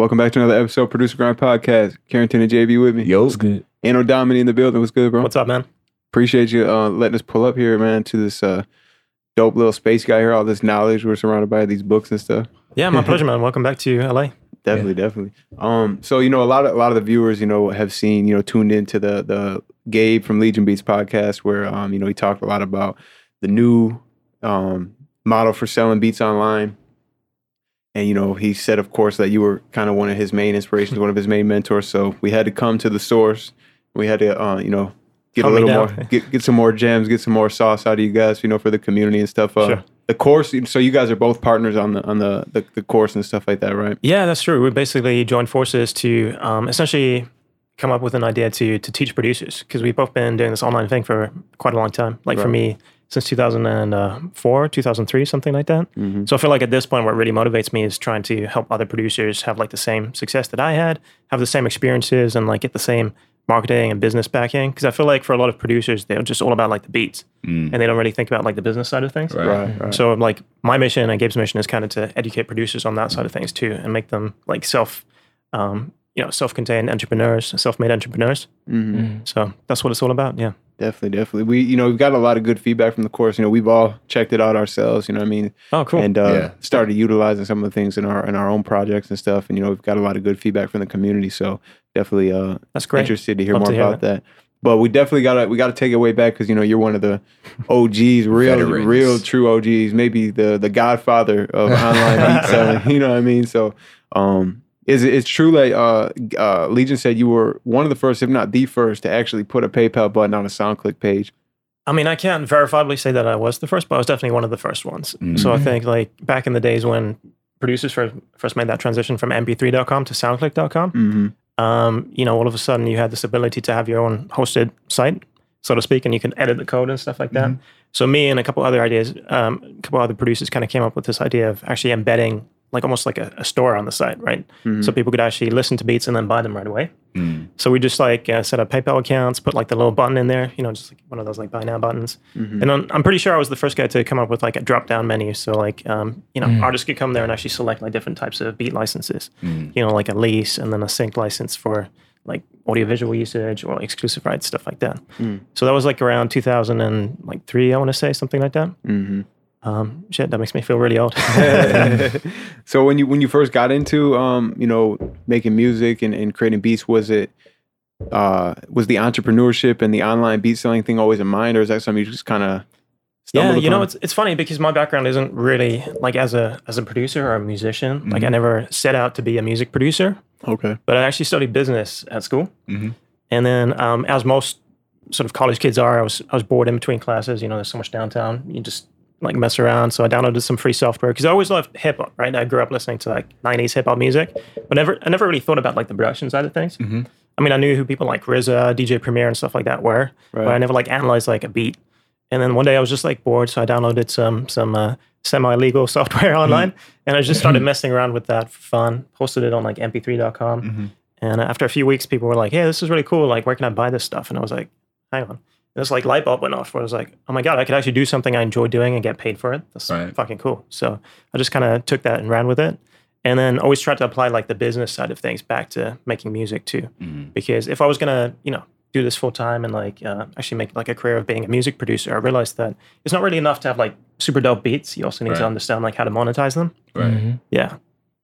Welcome back to another episode of Producer Grind Podcast. Carrington and JB with me. Yo. What's good? Anno Domini in the building. What's good, bro? What's up, man? Appreciate you uh, letting us pull up here, man, to this uh, dope little space guy here. All this knowledge. We're surrounded by these books and stuff. Yeah, my pleasure, man. Welcome back to LA. Definitely, definitely. Um, so you know, a lot of a lot of the viewers, you know, have seen, you know, tuned into the the Gabe from Legion Beats podcast, where um, you know, he talked a lot about the new um model for selling beats online. And you know, he said, of course, that you were kind of one of his main inspirations, one of his main mentors. So we had to come to the source. We had to, uh, you know, get Calm a little more, get get some more gems, get some more sauce out of you guys, you know, for the community and stuff. Uh, Sure. The course. So you guys are both partners on the on the, the the course and stuff like that, right? Yeah, that's true. We basically joined forces to um, essentially come up with an idea to to teach producers because we've both been doing this online thing for quite a long time. Like for me, since 2004, 2003, something like that. Mhm. So I feel like at this point, what really motivates me is trying to help other producers have like the same success that I had, have the same experiences, and like get the same marketing and business backing. Because I feel like for a lot of producers, they're just all about like the beats, Mm. and they don't really think about like the business side of things. Right. Right. Right. So like my mission and Gabe's mission is kind of to educate producers on that side of things too, and make them like self, um, you know, self-contained entrepreneurs, self-made entrepreneurs. Mhm. So that's what it's all about. Yeah. Definitely, definitely. We, you know, we've got a lot of good feedback from the course. You know, we've all checked it out ourselves. You know, what I mean, Oh, cool. and uh, Yeah. started utilizing some of the things in our in our own projects and stuff. And you know, we've got a lot of good feedback from the community. So definitely, uh, that's great. interested to hear Love more to hear about that. But we definitely gotta we gotta take it way back because you know you're one of the OGs, real Veterans. real true OGs, maybe the the Godfather of online beat selling. You know what I mean? So, um, is it it's true like uh, uh, Legion said you were one of the first, if not the first, to actually put a PayPal button on a SoundClick page. I mean, I can't verifiably say that I was the first, but I was definitely one of the first ones. So I Mm-hmm. think like back in the days when producers first first made that transition from MP3.com to SoundClick.com, Mm-hmm. um, you know, all of a sudden you had this ability to have your own hosted site, so to speak, and you can edit the code and stuff like that. So me and a couple other ideas, um, a couple other producers kind of came up with this idea of actually embedding like almost like a, a store on the site, right? Mhm. So people could actually listen to beats and then buy them right away. Mm. So we just like uh, set up PayPal accounts, put like the little button in there, you know, just like one of those like buy now buttons. Mhm. And I'm, I'm pretty sure I was the first guy to come up with like a drop down menu. So like, um, you know, Mm. artists could come there and actually select like different types of beat licenses. Mm. You know, like a lease and then a sync license for like audiovisual usage or exclusive rights, stuff like that. Mm. So that was like around 2003, I want to say something like that. Mhm. Um, shit, that makes me feel really old. so when you when you first got into um you know making music and, and creating beats was it uh was the entrepreneurship and the online beat selling thing always in mind or is that something you just kind of yeah, you know, it's it's funny because my background isn't really like as a as a producer or a musician. Like I never set out to be a music producer, okay but I actually studied business at school. Mhm. And then, um, as most sort of college kids are, I was I was bored in between classes. You know, there's so much downtown. You just like mess around. So I downloaded some free software because I always loved hip hop. Right, I grew up listening to like '90s hip hop music, but never I never really thought about like the production side of things. Mhm. I mean, I knew who people like RZA, DJ Premier, and stuff like that were, but I never like analyzed like a beat. And then one day I was just like bored, so I downloaded some some uh, semi legal software online, and I just started messing around with that for fun. Posted it on like MP3.com, Mhm. and after a few weeks, people were like, "Hey, this is really cool. Like, where can I buy this stuff?" And I was like, "Hang on." And this like light bulb went off where I was like, "Oh my god, I could actually do something I enjoy doing and get paid for it. That's Right. fucking cool." So I just kind of took that and ran with it, and then always tried to apply like the business side of things back to making music too Mm. because if I was gonna, you know, do this full time and like uh, actually make like a career of being a music producer, I realized that it's not really enough to have like super dope beats. You also need Right. to understand like how to monetize them. Right. Mhm. Yeah,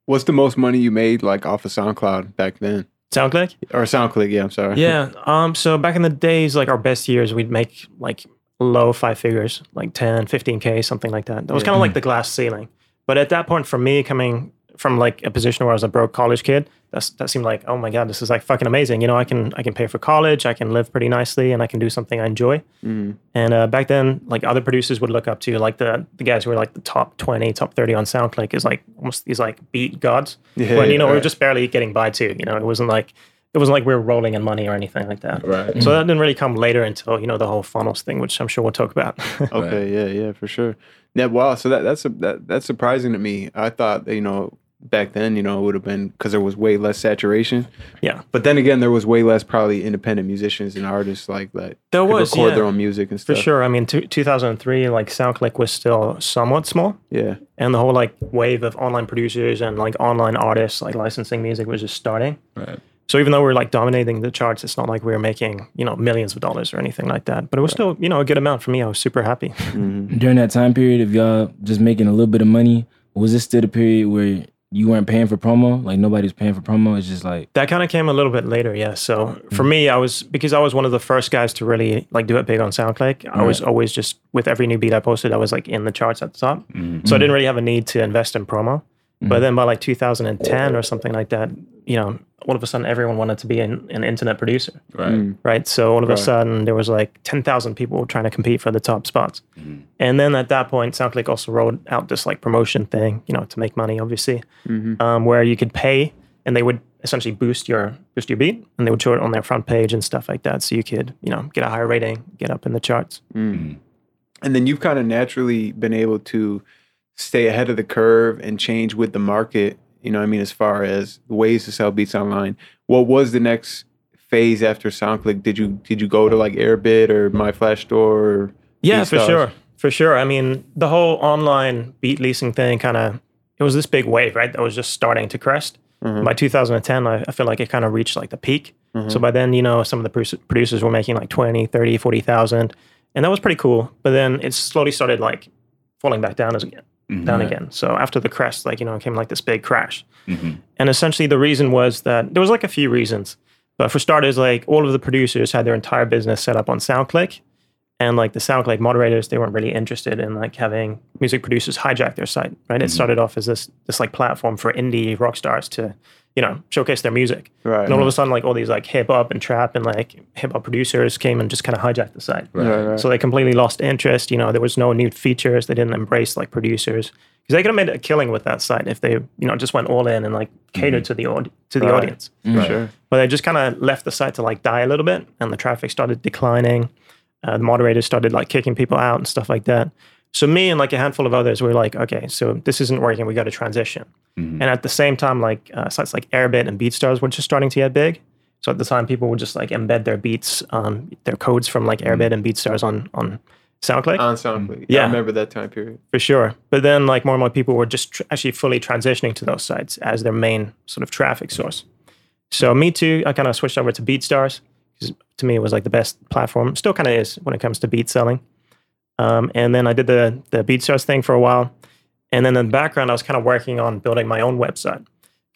what's the most money you made like off of SoundCloud back then SoundClick. or SoundClick yeah I'm sorry Yeah. Um. So back in the days, like our best years, we'd make like low five figures, like 10, 15 k, something like that. That was kind of like the glass ceiling. But at that point, for me, coming from like a position where I was a broke college kid, that's that seemed like, oh my god, this is like fucking amazing. You know, I can I can pay for college, I can live pretty nicely, and I can do something I enjoy. Mhm. And uh, back then, like other producers would look up to, like the the guys who were like the top twenty, top thirty on SoundClick, is like almost these like beat gods. yeah when you know we were just barely getting by too. You know, it wasn't like it wasn't like we were rolling in money or anything like that. Right. So that didn't really come later until you know the whole funnels thing, which I'm sure we'll talk about. Okay, yeah, yeah, for sure. Yeah, wow. So that that's that, that's surprising to me. I thought you know back then, you know, it would have been because there was way less saturation. Yeah. But then again, there was way less probably independent musicians and artists like that. There was, record yeah. their own music and stuff. For sure. I mean, two, 2003, like SoundClick was still somewhat small. Yeah. And the whole like wave of online producers and like online artists, like licensing music was just starting. Right. So even though we are like dominating the charts, it's not like we were making, you know, millions of dollars or anything like that. But it was still, you know, a good amount for me. I was super happy. Mm-hmm. During that time period of y'all just making a little bit of money, was this still the period where you weren't paying for promo? Like nobody's paying for promo. It's just like That kind of came a little bit later, yeah. So for mm. me, I was because I was one of the first guys to really like do it big on SoundClick. I was always just with every new beat I posted, I was like in the charts at the top. Mm-hmm. So I didn't really have a need to invest in promo. But mm-hmm. then by like 2010 or something like that, you know, all of a sudden everyone wanted to be an, an internet producer, Right. Mm. right? So all of a sudden there was like 10,000 people trying to compete for the top spots. Mm-hmm. And then at that point, SoundClick also rolled out this like promotion thing, you know, to make money, obviously, mm-hmm. um, where you could pay and they would essentially boost your boost your beat and they would show it on their front page and stuff like that. So you could, you know, get a higher rating, get up in the charts. Mm. And then you've kind of naturally been able to stay ahead of the curve and change with the market. You know, what I mean, as far as ways to sell beats online. What was the next phase after SoundClick? Did you did you go to like Airbit or My Flash Store? Or Yeah, for BeatStars? sure. For sure. I mean, the whole online beat leasing thing kind of, it was this big wave, right? That was just starting to crest. Mm-hmm. By 2010, I, I feel like it kind of reached like the peak. Mm-hmm. So by then, you know, some of the produ- producers were making like 20, 30, 40,000. And that was pretty cool. But then it slowly started like falling back down as Mm-hmm. again, down again. So after the crest, like, you know, it came like this big crash. Mm-hmm. And essentially the reason was that there was like a few reasons. But for starters, like all of the producers had their entire business set up on SoundClick. And like the SoundClick moderators, they weren't really interested in like having music producers hijack their site, right? It mm-hmm. started off as this this like platform for indie rock stars to, you know, showcase their music. Right. And all of a sudden, like all these like hip hop and trap and like hip hop producers came and just kind of hijacked the site. Right, right. So they completely lost interest. You know, there was no new features. They didn't embrace like producers because they could have made a killing with that site if they, you know, just went all in and like catered to the aud- to the Right. audience. For sure. But they just kind of left the site to like die a little bit, and the traffic started declining. Uh, the moderators started like kicking people out and stuff like that. So me and like a handful of others were like, okay, so this isn't working. We got to transition. And at the same time, like uh, sites like Airbit and BeatStars were just starting to get big. So at the time, people would just like embed their beats, um, their codes from like Airbit and BeatStars on on SoundClick On SoundClick. Yeah. I remember that time period. for sure. But then like more and more people were just tr- actually fully transitioning to those sites as their main sort of traffic source. So me too, I kind of switched over to BeatStars because to me it was like the best platform. Still kind of is when it comes to beat selling. Um, and then I did the the BeatStars thing for a while, and then in the background I was kind of working on building my own website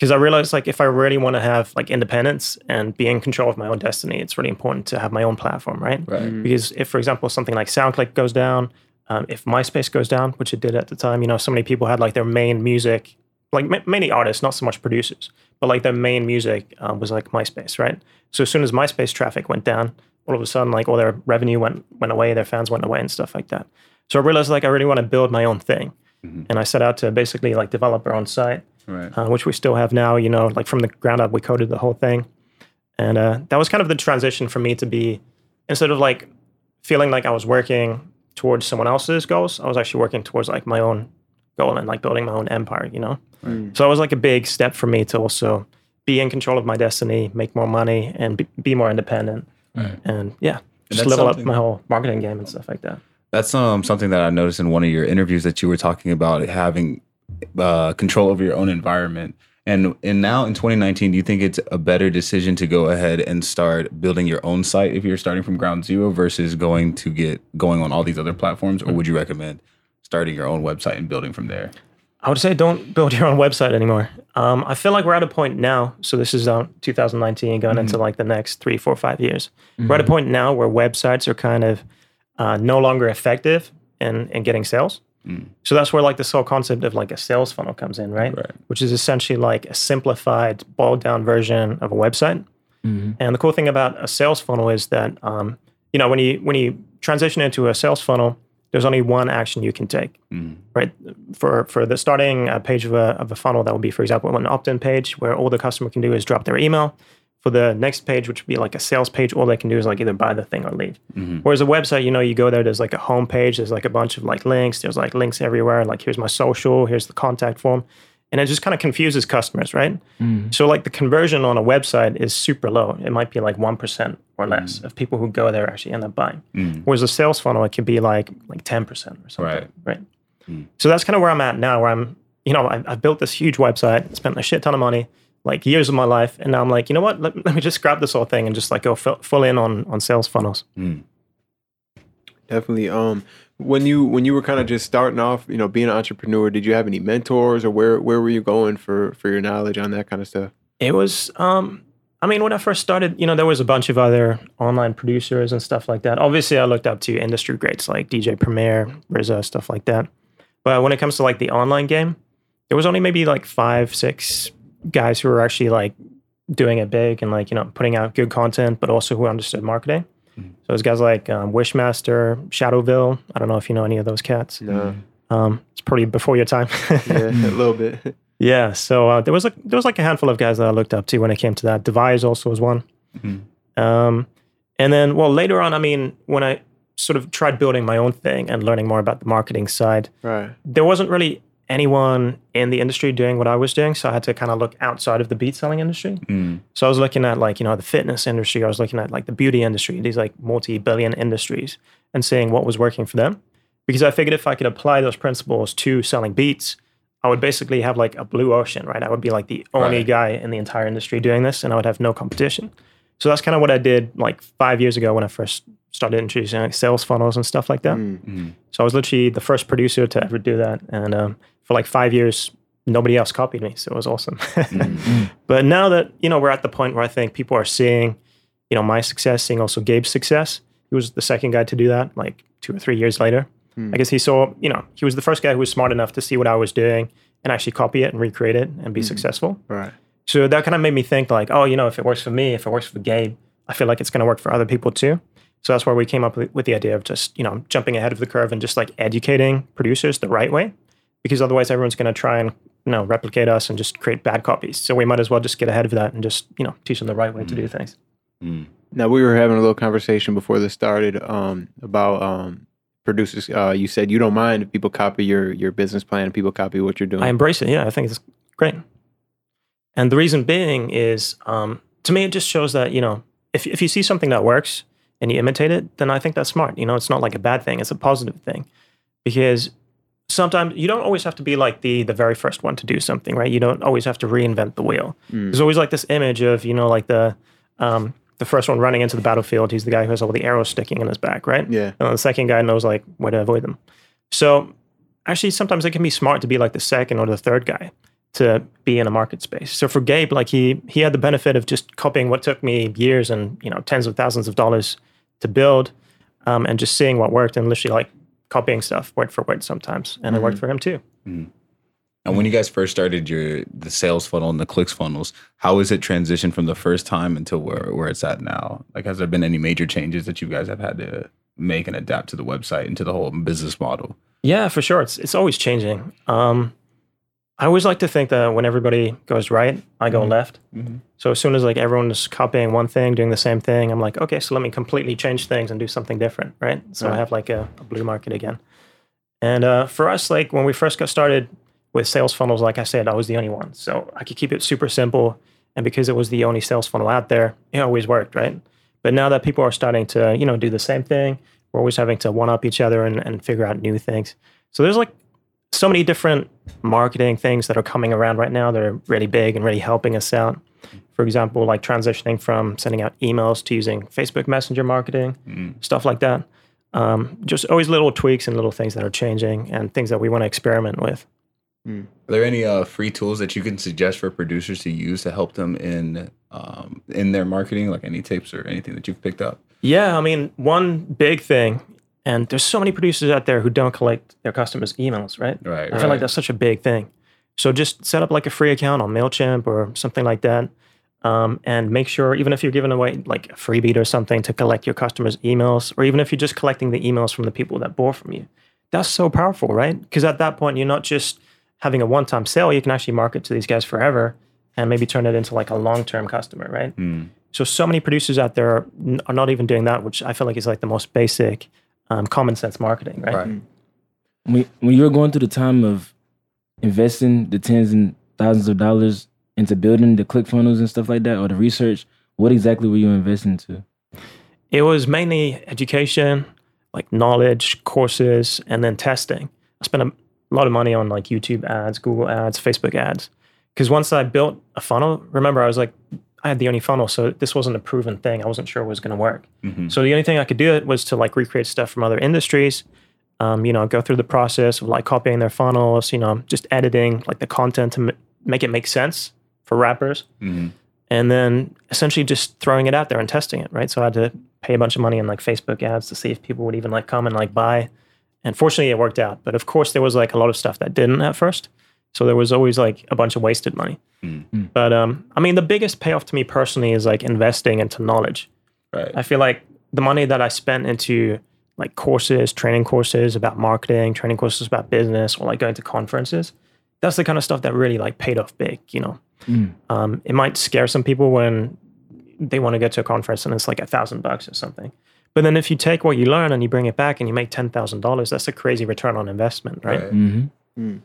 because I realized like if I really want to have like independence and be in control of my own destiny, it's really important to have my own platform, right? Right. Because if, for example, something like SoundClick goes down, um, if MySpace goes down, which it did at the time, you know, so many people had like their main music, like ma- many artists, not so much producers, but like their main music um, was like MySpace, right? So as soon as MySpace traffic went down, all of a sudden, like all their revenue went went away, their fans went away, and stuff like that. So I realized like I really want to build my own thing, and I set out to basically like develop our own site Right. uh, which we still have now. You know, like from the ground up, we coded the whole thing, and uh, that was kind of the transition for me to be instead of like feeling like I was working towards someone else's goals, I was actually working towards like my own goal and like building my own empire. You know, so it was like a big step for me to also be in control of my destiny, make more money, and be, be more independent, and yeah, just level up my whole marketing game and stuff like that. That's um something that I noticed in one of your interviews that you were talking about having uh, control over your own environment. And and now in 2019, do you think it's a better decision to go ahead and start building your own site if you're starting from ground zero versus going to get going on all these other platforms, or would you recommend starting your own website and building from there? I would say don't build your own website anymore. Um, I feel like we're at a point now. So this is uh, 2019 going into like the next three, four, five years. We're at a point now where websites are kind of uh, no longer effective in, in getting sales. So that's where like this whole concept of like a sales funnel comes in, right? Right. Which is essentially like a simplified, boiled down version of a website. And the cool thing about a sales funnel is that um, you know when you when you transition into a sales funnel, there's only one action you can take, right? For for the starting uh, page of a of a funnel, that would be, for example, an opt-in page where all the customer can do is drop their email. For the next page, which would be like a sales page, all they can do is like either buy the thing or leave. Whereas a website, you know, you go there, there's like a home page, there's like a bunch of like links, there's like links everywhere, like here's my social, here's the contact form. and it just kind of confuses customers, right? Mm. So like the conversion on a website is super low. It might be like one percent or less of people who go there actually end up buying. Mm. Whereas a sales funnel, it could be like like ten percent or something, Right. right? Mm. So that's kind of where I'm at now. Where I'm, you know, I, I built this huge website, spent a shit ton of money, like years of my life, and now I'm like, you know what? Let, let me just grab this whole thing and just like go full, full in on on sales funnels. Mm. Definitely. Um, when you when you were kind of just starting off, you know, being an entrepreneur, did you have any mentors, or where where were you going for for your knowledge on that kind of stuff? It was, um, I mean, when I first started, you know, there was a bunch of other online producers and stuff like that. Obviously, I looked up to industry greats like DJ Premier, RZA, stuff like that. But when it comes to like the online game, there was only maybe like five, six guys who were actually like doing it big and like, you know, putting out good content, but also who understood marketing. Mhm. So there's guys like um, Wishmaster, Shadowville. I don't know if you know any of those cats. No. Um, it's pretty before your time. Yeah, a little bit. Yeah, so uh, there was like there was like a handful of guys that I looked up to when it came to that. Devise also was one, Mhm. um, and then well later on, I mean, when I sort of tried building my own thing and learning more about the marketing side, Right. there wasn't really anyone in the industry doing what I was doing, so I had to kind of look outside of the beat selling industry. Mm. So I was looking at like you know the fitness industry, I was looking at like the beauty industry, these like multi-billion industries, and seeing what was working for them, because I figured if I could apply those principles to selling beats, I would basically have like a blue ocean, right? I would be like the only Right. guy in the entire industry doing this, and I would have no competition. So that's kind of what I did like five years ago when I first started introducing like sales funnels and stuff like that. Mm. Mm. So I was literally the first producer to ever do that, and um, for like five years, nobody else copied me. So it was awesome. Mm. but now that you know we're at the point where I think people are seeing, you know, my success, seeing also Gabe's success. He was the second guy to do that, like two or three years later. Hmm. I guess he saw, you know, he was the first guy who was smart enough to see what I was doing and actually copy it and recreate it and be Mhm. successful. Right. So that kind of made me think like, oh, you know, if it works for me, if it works for Gabe, I feel like it's going to work for other people too. So that's where we came up with, with the idea of just, you know, jumping ahead of the curve and just like educating producers the right way, because otherwise everyone's going to try and you know replicate us and just create bad copies. So we might as well just get ahead of that and just you know teach them the right way to do things. Mm. Now we were having a little conversation before this started um, about um, producers. Uh, you said you don't mind if people copy your your business plan and people copy what you're doing. I embrace it. Yeah, I think it's great. And the reason being is, um, to me, it just shows that you know, if if you see something that works and you imitate it, then I think that's smart. You know, it's not like a bad thing; it's a positive thing, because sometimes you don't always have to be like the the very first one to do something, right? You don't always have to reinvent the wheel. Mm. There's always like this image of you know, like the um, the first one running into the battlefield. He's the guy who has all the arrows sticking in his back, right? yeah. And the second guy knows like where to avoid them. So actually, sometimes it can be smart to be like the second or the third guy to be in a market space. So for Gabe, like he he had the benefit of just copying what took me years and you know tens of thousands of dollars to build, um, and just seeing what worked and literally like copying stuff word for word sometimes, and it worked for him too. And when you guys first started your the sales funnel and the clicks funnels, how is it transitioned from the first time until where where it's at now? Like, has there been any major changes that you guys have had to make and adapt to the website and to the whole business model? Yeah, for sure. It's it's always changing. Um, I always like to think that when everybody goes right, I go left. Mhm. So as soon as like everyone is copying one thing, doing the same thing, I'm like, okay, so let me completely change things and do something different, right? So I have like a, a blue market again. And uh, for us, like when we first got started with sales funnels, like I said, I was the only one, so I could keep it super simple. And because it was the only sales funnel out there, it always worked, right? But now that people are starting to, you know, do the same thing, we're always having to one up each other and, and figure out new things. So there's like so many different marketing things that are coming around right now that are really big and really helping us out. For example, like transitioning from sending out emails to using Facebook Messenger marketing, Mm. stuff like that. Um, just always little tweaks and little things that are changing and things that we want to experiment with. Are there any uh, free tools that you can suggest for producers to use to help them in um, in their marketing, like any tips or anything that you've picked up? Yeah, I mean, one big thing, and there's so many producers out there who don't collect their customers' emails, right? Right. I feel like that's such a big thing. So just set up like a free account on Mailchimp or something like that, um, and make sure even if you're giving away like a freebie or something to collect your customers' emails, or even if you're just collecting the emails from the people that bought from you, that's so powerful, right? Because at that point, you're not just having a one-time sale; you can actually market to these guys forever, and maybe turn it into like a long-term customer, right? Mm. So so many producers out there are, n- are not even doing that, which I feel like is like the most basic, um, common sense marketing, right? Right. when when you're going through the time of investing the tens and thousands of dollars into building the ClickFunnels and stuff like that, or the research. What exactly were you investing into? It was mainly education, like knowledge, courses, and then testing. I spent a lot of money on like YouTube ads, Google ads, Facebook ads. Because once I built a funnel, remember I was like, I had the only funnel, so this wasn't a proven thing. I wasn't sure it was going to work. Mhm. So the only thing I could do it was to like recreate stuff from other industries. Um, you know, go through the process of like copying their funnels. You know, just editing like the content to m- make it make sense for rappers, Mhm. and then essentially just throwing it out there and testing it. Right. So I had to pay a bunch of money on like Facebook ads to see if people would even like come and like buy. And fortunately, it worked out. But of course, there was like a lot of stuff that didn't at first. So there was always like a bunch of wasted money. Mm. But um, I mean, the biggest payoff to me personally is like investing into knowledge. Right. I feel like the money that I spent into like courses, training courses about marketing, training courses about business, or like going to conferences, that's the kind of stuff that really like paid off big. You know, Mm. um, it might scare some people when they want to go to a conference and it's like a thousand bucks or something. But then if you take what you learn and you bring it back and you make ten thousand dollars, that's a crazy return on investment, right? Right. hmm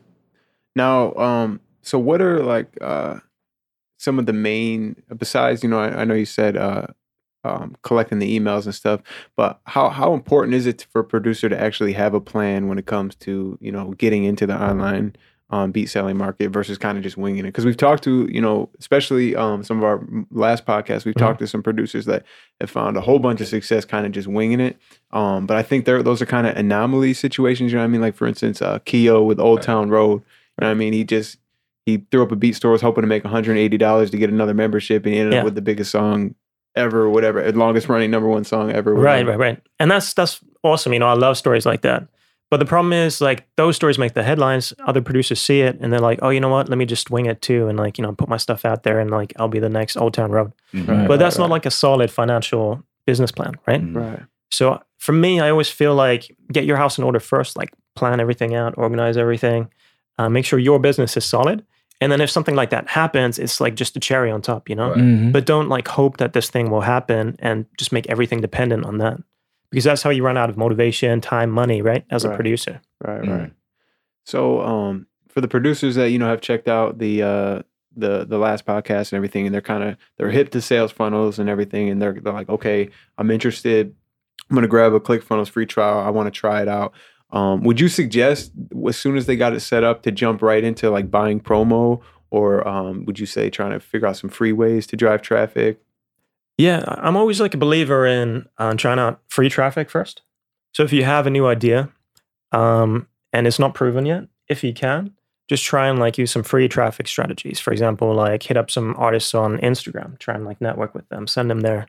Now, um, so what are like uh, some of the main besides you know I, I know you said uh, um, collecting the emails and stuff, but how how important is it for a producer to actually have a plan when it comes to you know getting into the online um, beat selling market versus kind of just winging it? Because we've talked to you know especially um, some of our last podcasts, we've Mhm. talked to some producers that have found a whole bunch of success kind of just winging it. Um, but I think there those are kind of anomaly situations. You know what I mean? Like for instance, uh, Kio with Old. Town Road. You know what I mean? He just he threw up a beat store, was hoping to make $180 to get another membership, and he ended Yeah. up with the biggest song ever, or whatever, longest running number one song ever. Right, right, right. And that's that's awesome. You know, I love stories like that. But the problem is, like, those stories make the headlines. Other producers see it, and they're like, "Oh, you know what? Let me just wing it too, and like, you know, put my stuff out there, and like, I'll be the next Old Town Road." Mhm. Right. But that's not right. like a solid financial business plan, right? Mhm. Right. So for me, I always feel like get your house in order first. Like, plan everything out, organize everything, uh, make sure your business is solid, and then if something like that happens, it's like just a cherry on top, you know. Right. hmm But don't like hope that this thing will happen and just make everything dependent on that. Because that's how you run out of motivation, time, money, right? As a producer. Right, Mm. right. So, um, for the producers that you know have checked out the uh, the the last podcast and everything, and they're kind of they're hip to sales funnels and everything, and they're they're like, okay, I'm interested. I'm gonna grab a ClickFunnels free trial. I want to try it out. Um, would you suggest as soon as they got it set up to jump right into like buying promo, or um, would you say trying to figure out some free ways to drive traffic? Yeah, I'm always like a believer in uh, trying out free traffic first. So if you have a new idea um, and it's not proven yet, if you can, just try and like use some free traffic strategies. For example, like hit up some artists on Instagram, try and like network with them, send them there,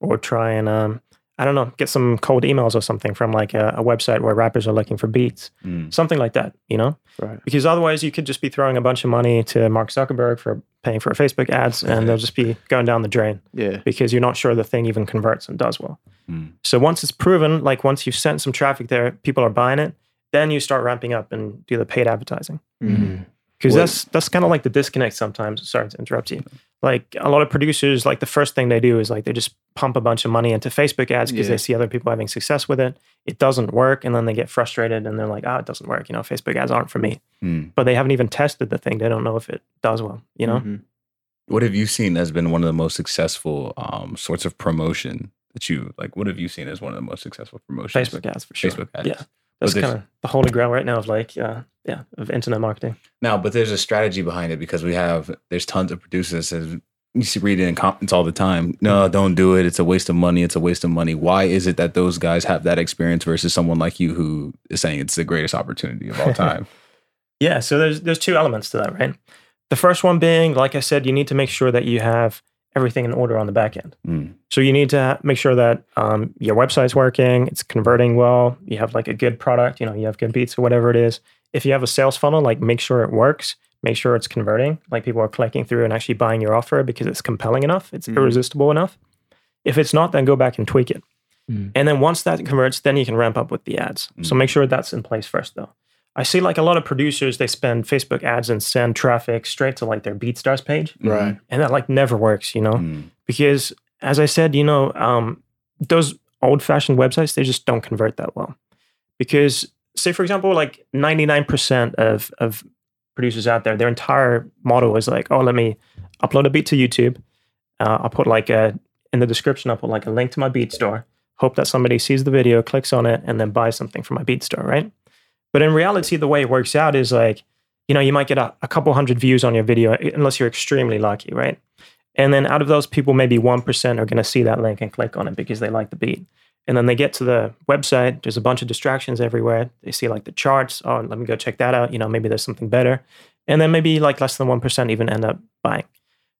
or try and um, I don't know, get some cold emails or something from like a, a website where rappers are looking for beats, Mm. something like that. You know, Right. because otherwise you could just be throwing a bunch of money to Mark Zuckerberg for paying for Facebook ads, and they'll just be going down the drain Yeah. because you're not sure the thing even converts and does well. Mm. So once it's proven, like once you've sent some traffic there, people are buying it, then you start ramping up and do the paid advertising. Mhm. Because What- that's that's kind of like the disconnect sometimes. Sorry to interrupt you. Like a lot of producers, like the first thing they do is like they just pump a bunch of money into Facebook ads because Yeah. they see other people having success with it. It doesn't work, and then they get frustrated and they're like, "Oh, it doesn't work." You know, Facebook ads aren't for me. Mm. But they haven't even tested the thing. They don't know if it does well. You know. Mhm. What have you seen as been one of the most successful um, sorts of promotion that you like? What have you seen as one of the most successful promotions? Facebook ads for sure. Facebook ads. Yeah, that's kind of the holy grail right now of like, uh, yeah, of internet marketing. Now, but there's a strategy behind it because we have there's tons of producers that says you see read it in comments all the time. No, don't do it. It's a waste of money. It's a waste of money. Why is it that those guys have that experience versus someone like you who is saying it's the greatest opportunity of all time? Yeah, so there's there's two elements to that, right? The first one being, like I said, you need to make sure that you have everything in order on the back end. Mm. So you need to make sure that um, your website's working, it's converting well, you have like a good product, you know, you have good beats or whatever it is. If you have a sales funnel, like make sure it works, make sure it's converting, like people are clicking through and actually buying your offer because it's compelling enough, it's Mhm. irresistible enough. If it's not, then go back and tweak it. Mm. And then once that converts, then you can ramp up with the ads. So Mm. make sure that's in place first, though. I see like a lot of producers, they spend Facebook ads and send traffic straight to like their BeatStars page. Right. And that like never works, you know? Mm. Because as I said, you know, um, those old fashioned websites, they just don't convert that well. Because say, for example, like 99% of, of producers out there, their entire model is like, oh, let me upload a beat to YouTube. Uh, I'll put like a in the description. I'll put like a link to my beat store. Hope that somebody sees the video, clicks on it, and then buys something from my beat store, right? But in reality, the way it works out is like, you know, you might get a, a couple hundred views on your video unless you're extremely lucky, right? And then out of those people, maybe 1% are going to see that link and click on it because they like the beat. And then they get to the website, there's a bunch of distractions everywhere. They see like the charts. Oh, let me go check that out. You know, maybe there's something better. And then maybe like less than 1% even end up buying.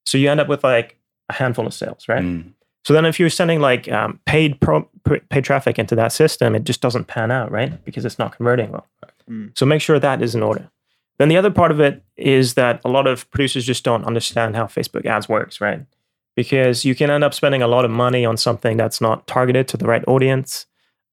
So you end up with like a handful of sales, right? Mm. So then if you're sending like um, paid pro, paid traffic into that system, it just doesn't pan out, right? Because it's not converting well. Mm. So make sure that is in order. Then the other part of it is that a lot of producers just don't understand how Facebook ads works, right? Because you can end up spending a lot of money on something that's not targeted to the right audience.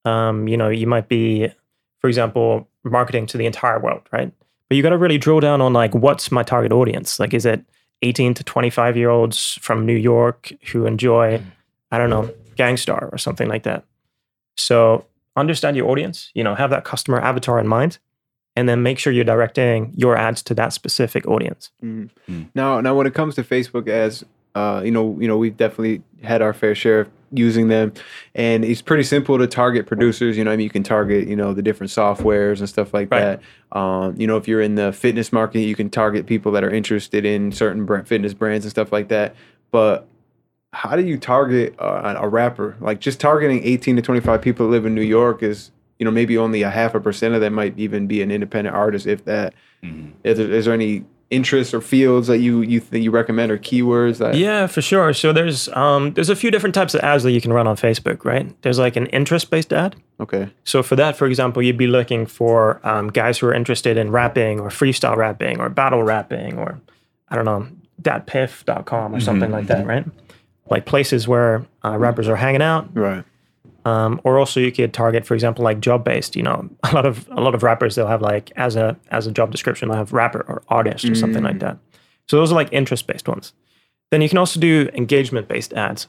Um, you know, you might be, for example, marketing to the entire world, right? But you got to really drill down on like, what's my target audience? Like, is it 18 to 25 year olds from New York who enjoy, I don't know, Gang Starr or something like that? So understand your audience, you know, have that customer avatar in mind, and then make sure you're directing your ads to that specific audience. Mhm. Mm. Now, now when it comes to Facebook ads, uh, you know, you know, we've definitely had our fair share of using them, and it's pretty simple to target producers. You know, I mean, you can target, you know, the different softwares and stuff like Right. that. Um, you know, if you're in the fitness market, you can target people that are interested in certain br- fitness brands and stuff like that. But how do you target uh, a rapper? Like just targeting 18 to 25 people that live in New York is, you know, maybe only a half a percent of them might even be an independent artist, if that. Mhm. Is there, is there any interests or fields that you you think you recommend or keywords that? Yeah, for sure. So there's um, there's a few different types of ads that you can run on Facebook, right? There's like an interest based ad. Okay. So for that, for example, you'd be looking for um, guys who are interested in rapping or freestyle rapping or battle rapping or I don't know, datpiff.com or something like that, right? Like places where uh, rappers are hanging out. Right. Um, or also you could target, for example, like job based. You know, a lot of a lot of rappers they'll have like as a as a job description they'll have rapper or artist or something like that. So those are like interest based ones. Then you can also do engagement based ads.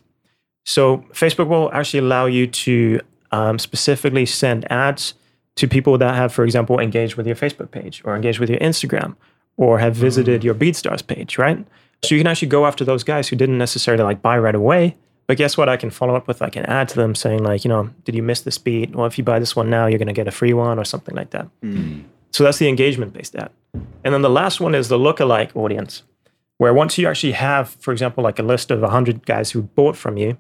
So Facebook will actually allow you to um, specifically send ads to people that have, for example, engaged with your Facebook page or engaged with your Instagram or have visited your BeatStars page, right? So you can actually go after those guys who didn't necessarily like buy right away. But guess what? I can follow up with like an ad to them saying like, you know, did you miss this beat? Well, if you buy this one now, you're going to get a free one or something like that. So that's the engagement based ad. And then the last one is the lookalike audience, where once you actually have, for example, like a list of 100 guys who bought from you,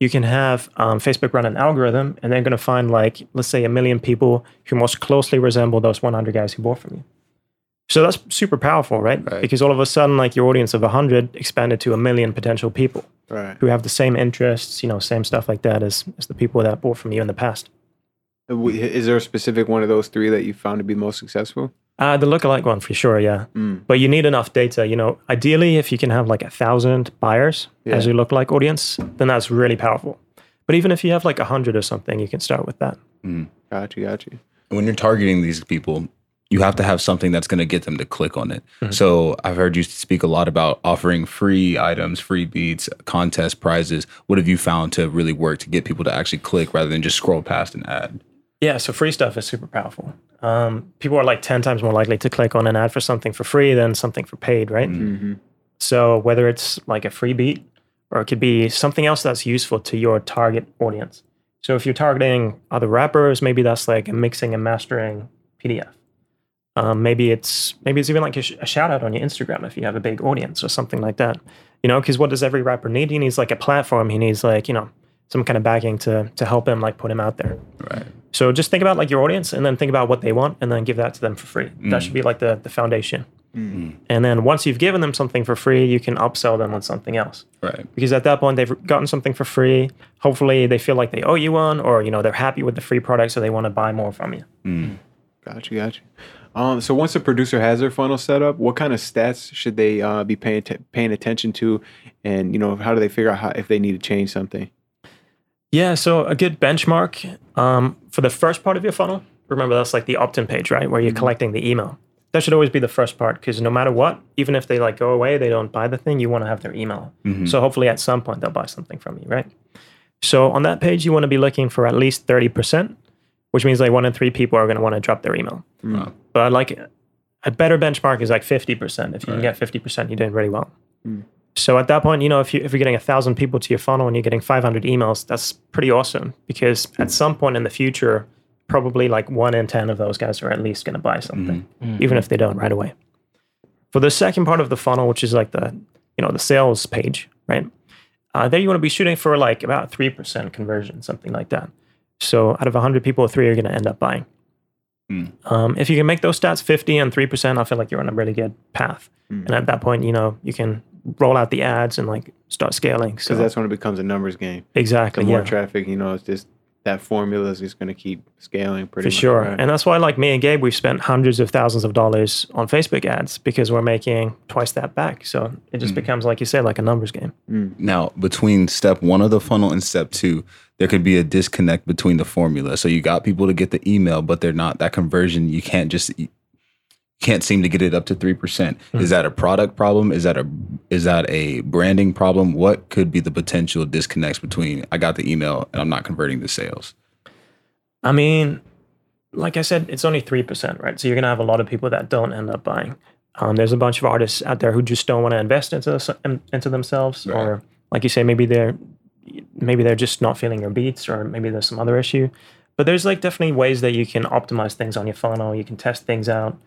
you can have um, Facebook run an algorithm and they're going to find like, let's say, a million people who most closely resemble those 100 guys who bought from you. So that's super powerful, right? Right. Because all of a sudden, like your audience of 100 expanded to a million potential people Right. who have the same interests, you know, same stuff like that as, as the people that bought from you in the past. Uh, Is there a specific one of those three that you found to be most successful? Uh, the lookalike one for sure, yeah. Mm. But you need enough data. You know, ideally, if you can have like a thousand buyers as Yeah. your lookalike audience, then that's really powerful. But even if you have like a hundred or something, you can start with that. Got you. Got you. when you're targeting these people, you have to have something that's going to get them to click on it. So I've heard you speak a lot about offering free items, free beats, contest prizes. What have you found to really work to get people to actually click rather than just scroll past an ad? Yeah, so free stuff is super powerful. Um, people are like 10 times more likely to click on an ad for something for free than something for paid, right? Mm-hmm. So whether it's like a free beat or it could be something else that's useful to your target audience. So if you're targeting other rappers, maybe that's like a mixing and mastering PDF. Um, maybe it's maybe it's even like a, sh- a shout out on your Instagram if you have a big audience or something like that. You know, because what does every rapper need? He needs like a platform. He needs like you know some kind of backing to to help him like put him out there. Right. So just think about like your audience and then think about what they want and then give that to them for free. That mm. should be like the, the foundation. Mm. And then once you've given them something for free, you can upsell them on something else. Right. Because at that point they've gotten something for free. Hopefully they feel like they owe you one or you know they're happy with the free product so they want to buy more from you. Got you. Got you. Um, so once a producer has their funnel set up, what kind of stats should they uh, be paying t- paying attention to, and you know how do they figure out how, if they need to change something? Yeah, so a good benchmark um, for the first part of your funnel. Remember, that's like the opt-in page, right, where you're collecting the email. That should always be the first part because no matter what, even if they like go away, they don't buy the thing, you want to have their email. So hopefully, at some point, they'll buy something from you, right? So on that page, you want to be looking for at least thirty percent, which means like one in three people are going to want to drop their email. Wow. But like a better benchmark is like 50%. If you can Right. get 50%, you're doing really well. Mm. So at that point, you know, if, you, if you're getting a thousand people to your funnel and you're getting 500 emails, that's pretty awesome because at some point in the future, probably like one in 10 of those guys are at least going to buy something, even if they don't right away. For the second part of the funnel, which is like the, you know, the sales page, right? Uh, there you want to be shooting for like about 3% conversion, something like that. So out of 100 people, three are going to end up buying. Hmm. Um, if you can make those stats 50 and 3%, I feel like you're on a really good path. Hmm. And at that point, you know, you can roll out the ads and like start scaling. So that's when it becomes a numbers game. The exactly, more yeah. traffic, you know, it's just that formula is just going to keep scaling pretty For much. sure. right? And that's why, like me and Gabe, we've spent hundreds of thousands of dollars on Facebook ads because we're making twice that back. So it just mm. becomes, like you said, like a numbers game. Mm. Now, between step one of the funnel and step two, there could be a disconnect between the formula. So you got people to get the email, but they're not that conversion. You can't just you can't seem to get it up to three percent. Is that a product problem? Is that a is that a branding problem? What could be the potential disconnects between I got the email and I'm not converting the sales? I mean, like I said, it's only 3%, right? So you're going to have a lot of people that don't end up buying. Um, there's a bunch of artists out there who just don't want to invest into in- into themselves, Right. or like you say, maybe they're maybe they're just not feeling your beats, or maybe there's some other issue. But there's like definitely ways that you can optimize things on your funnel. You can test things out.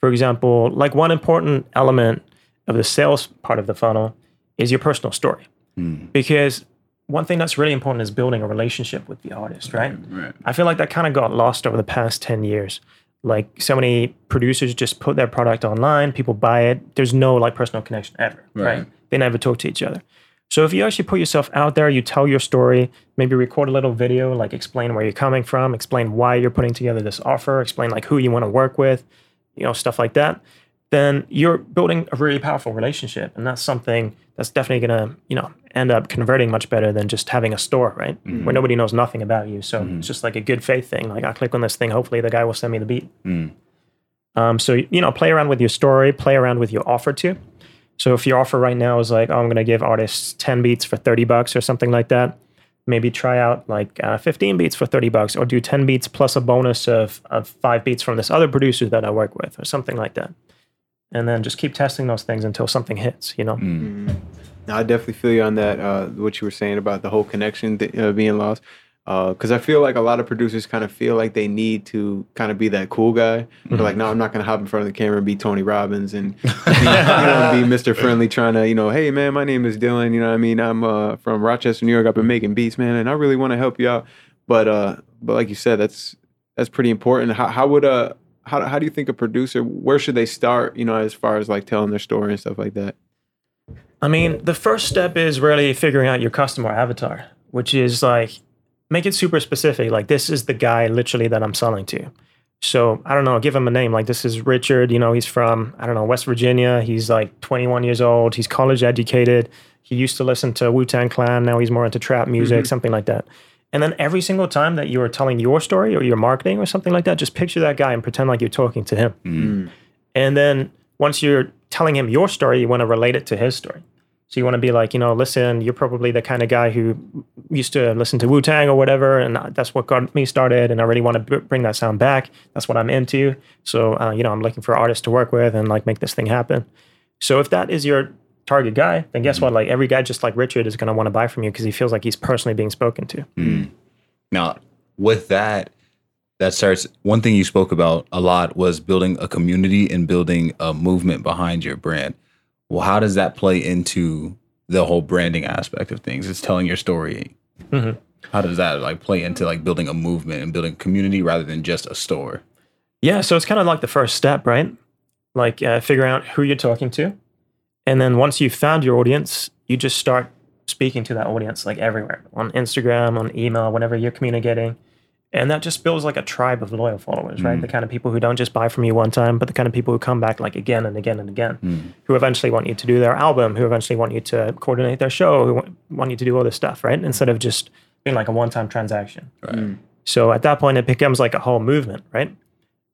For example, like one important element of the sales part of the funnel is your personal story, hmm. because one thing that's really important is building a relationship with the artist, right? Right. I feel like that kind of got lost over the past 10 years. Like so many producers just put their product online, people buy it. There's no like personal connection ever, right? Right. They never talk to each other. So if you actually put yourself out there, you tell your story, maybe record a little video, like explain where you're coming from, explain why you're putting together this offer, explain like who you want to work with, you know, stuff like that, then you're building a really powerful relationship. And that's something that's definitely going to, you know, end up converting much better than just having a store, right? Mm-hmm. Where nobody knows nothing about you. So mm-hmm. it's just like a good faith thing. Like I click on this thing, hopefully the guy will send me the beat. Mm. Um, so, you know, play around with your story, play around with your offer too. So if your offer right now is like, oh, I'm going to give artists 10 beats for 30 bucks or something like that, maybe try out like uh, 15 beats for 30 bucks or do 10 beats plus a bonus of, of five beats from this other producer that I work with or something like that. And then just keep testing those things until something hits, you know? No, I definitely feel you on that. Uh, what you were saying about the whole connection th- uh, being lost. Because I feel like a lot of producers kind of feel like they need to kind of be that cool guy. They're like, no, I'm not going to hop in front of the camera and be Tony Robbins and be, you know, be Mr. Friendly, trying to, you know, hey man, my name is Dylan. You know, what I mean, I'm uh, from Rochester, New York. I've been making beats, man, and I really want to help you out. But uh, but like you said, that's that's pretty important. How, how would uh how how do you think a producer where should they start? You know, as far as like telling their story and stuff like that. I mean, the first step is really figuring out your customer avatar, which is like make it super specific. Like this is the guy literally that I'm selling to. So I don't know, give him a name. Like this is Richard. You know, he's from I don't know West Virginia. He's like 21 years old. He's college educated. He used to listen to Wu Tang Clan. Now he's more into trap music, mm-hmm. something like that. And then every single time that you are telling your story or your marketing or something like that, just picture that guy and pretend like you're talking to him. Mm. And then once you're telling him your story, you want to relate it to his story. So you want to be like, you know, listen, you're probably the kind of guy who used to listen to Wu Tang or whatever, and that's what got me started. And I really want to b- bring that sound back. That's what I'm into. So uh, you know, I'm looking for artists to work with and like make this thing happen. So if that is your target guy, then guess what? Like every guy just like Richard is going to want to buy from you because he feels like he's personally being spoken to. Now, with that, that starts one thing you spoke about a lot was building a community and building a movement behind your brand. Well, how does that play into the whole branding aspect of things? It's telling your story. Mhm. How does that like play into like building a movement and building community rather than just a store? Yeah, so it's kind of like the first step, right? Like uh, figuring out who you're talking to, and then once you've found your audience, you just start speaking to that audience like everywhere on Instagram, on email, whenever you're communicating, and that just builds like a tribe of loyal followers, right? Mm. The kind of people who don't just buy from you one time, but the kind of people who come back like again and again and again, mm. who eventually want you to do their album, who eventually want you to coordinate their show, who want, want you to do all this stuff, right? Instead of just being like a one-time transaction. Right. Mm. So at that point, it becomes like a whole movement, right?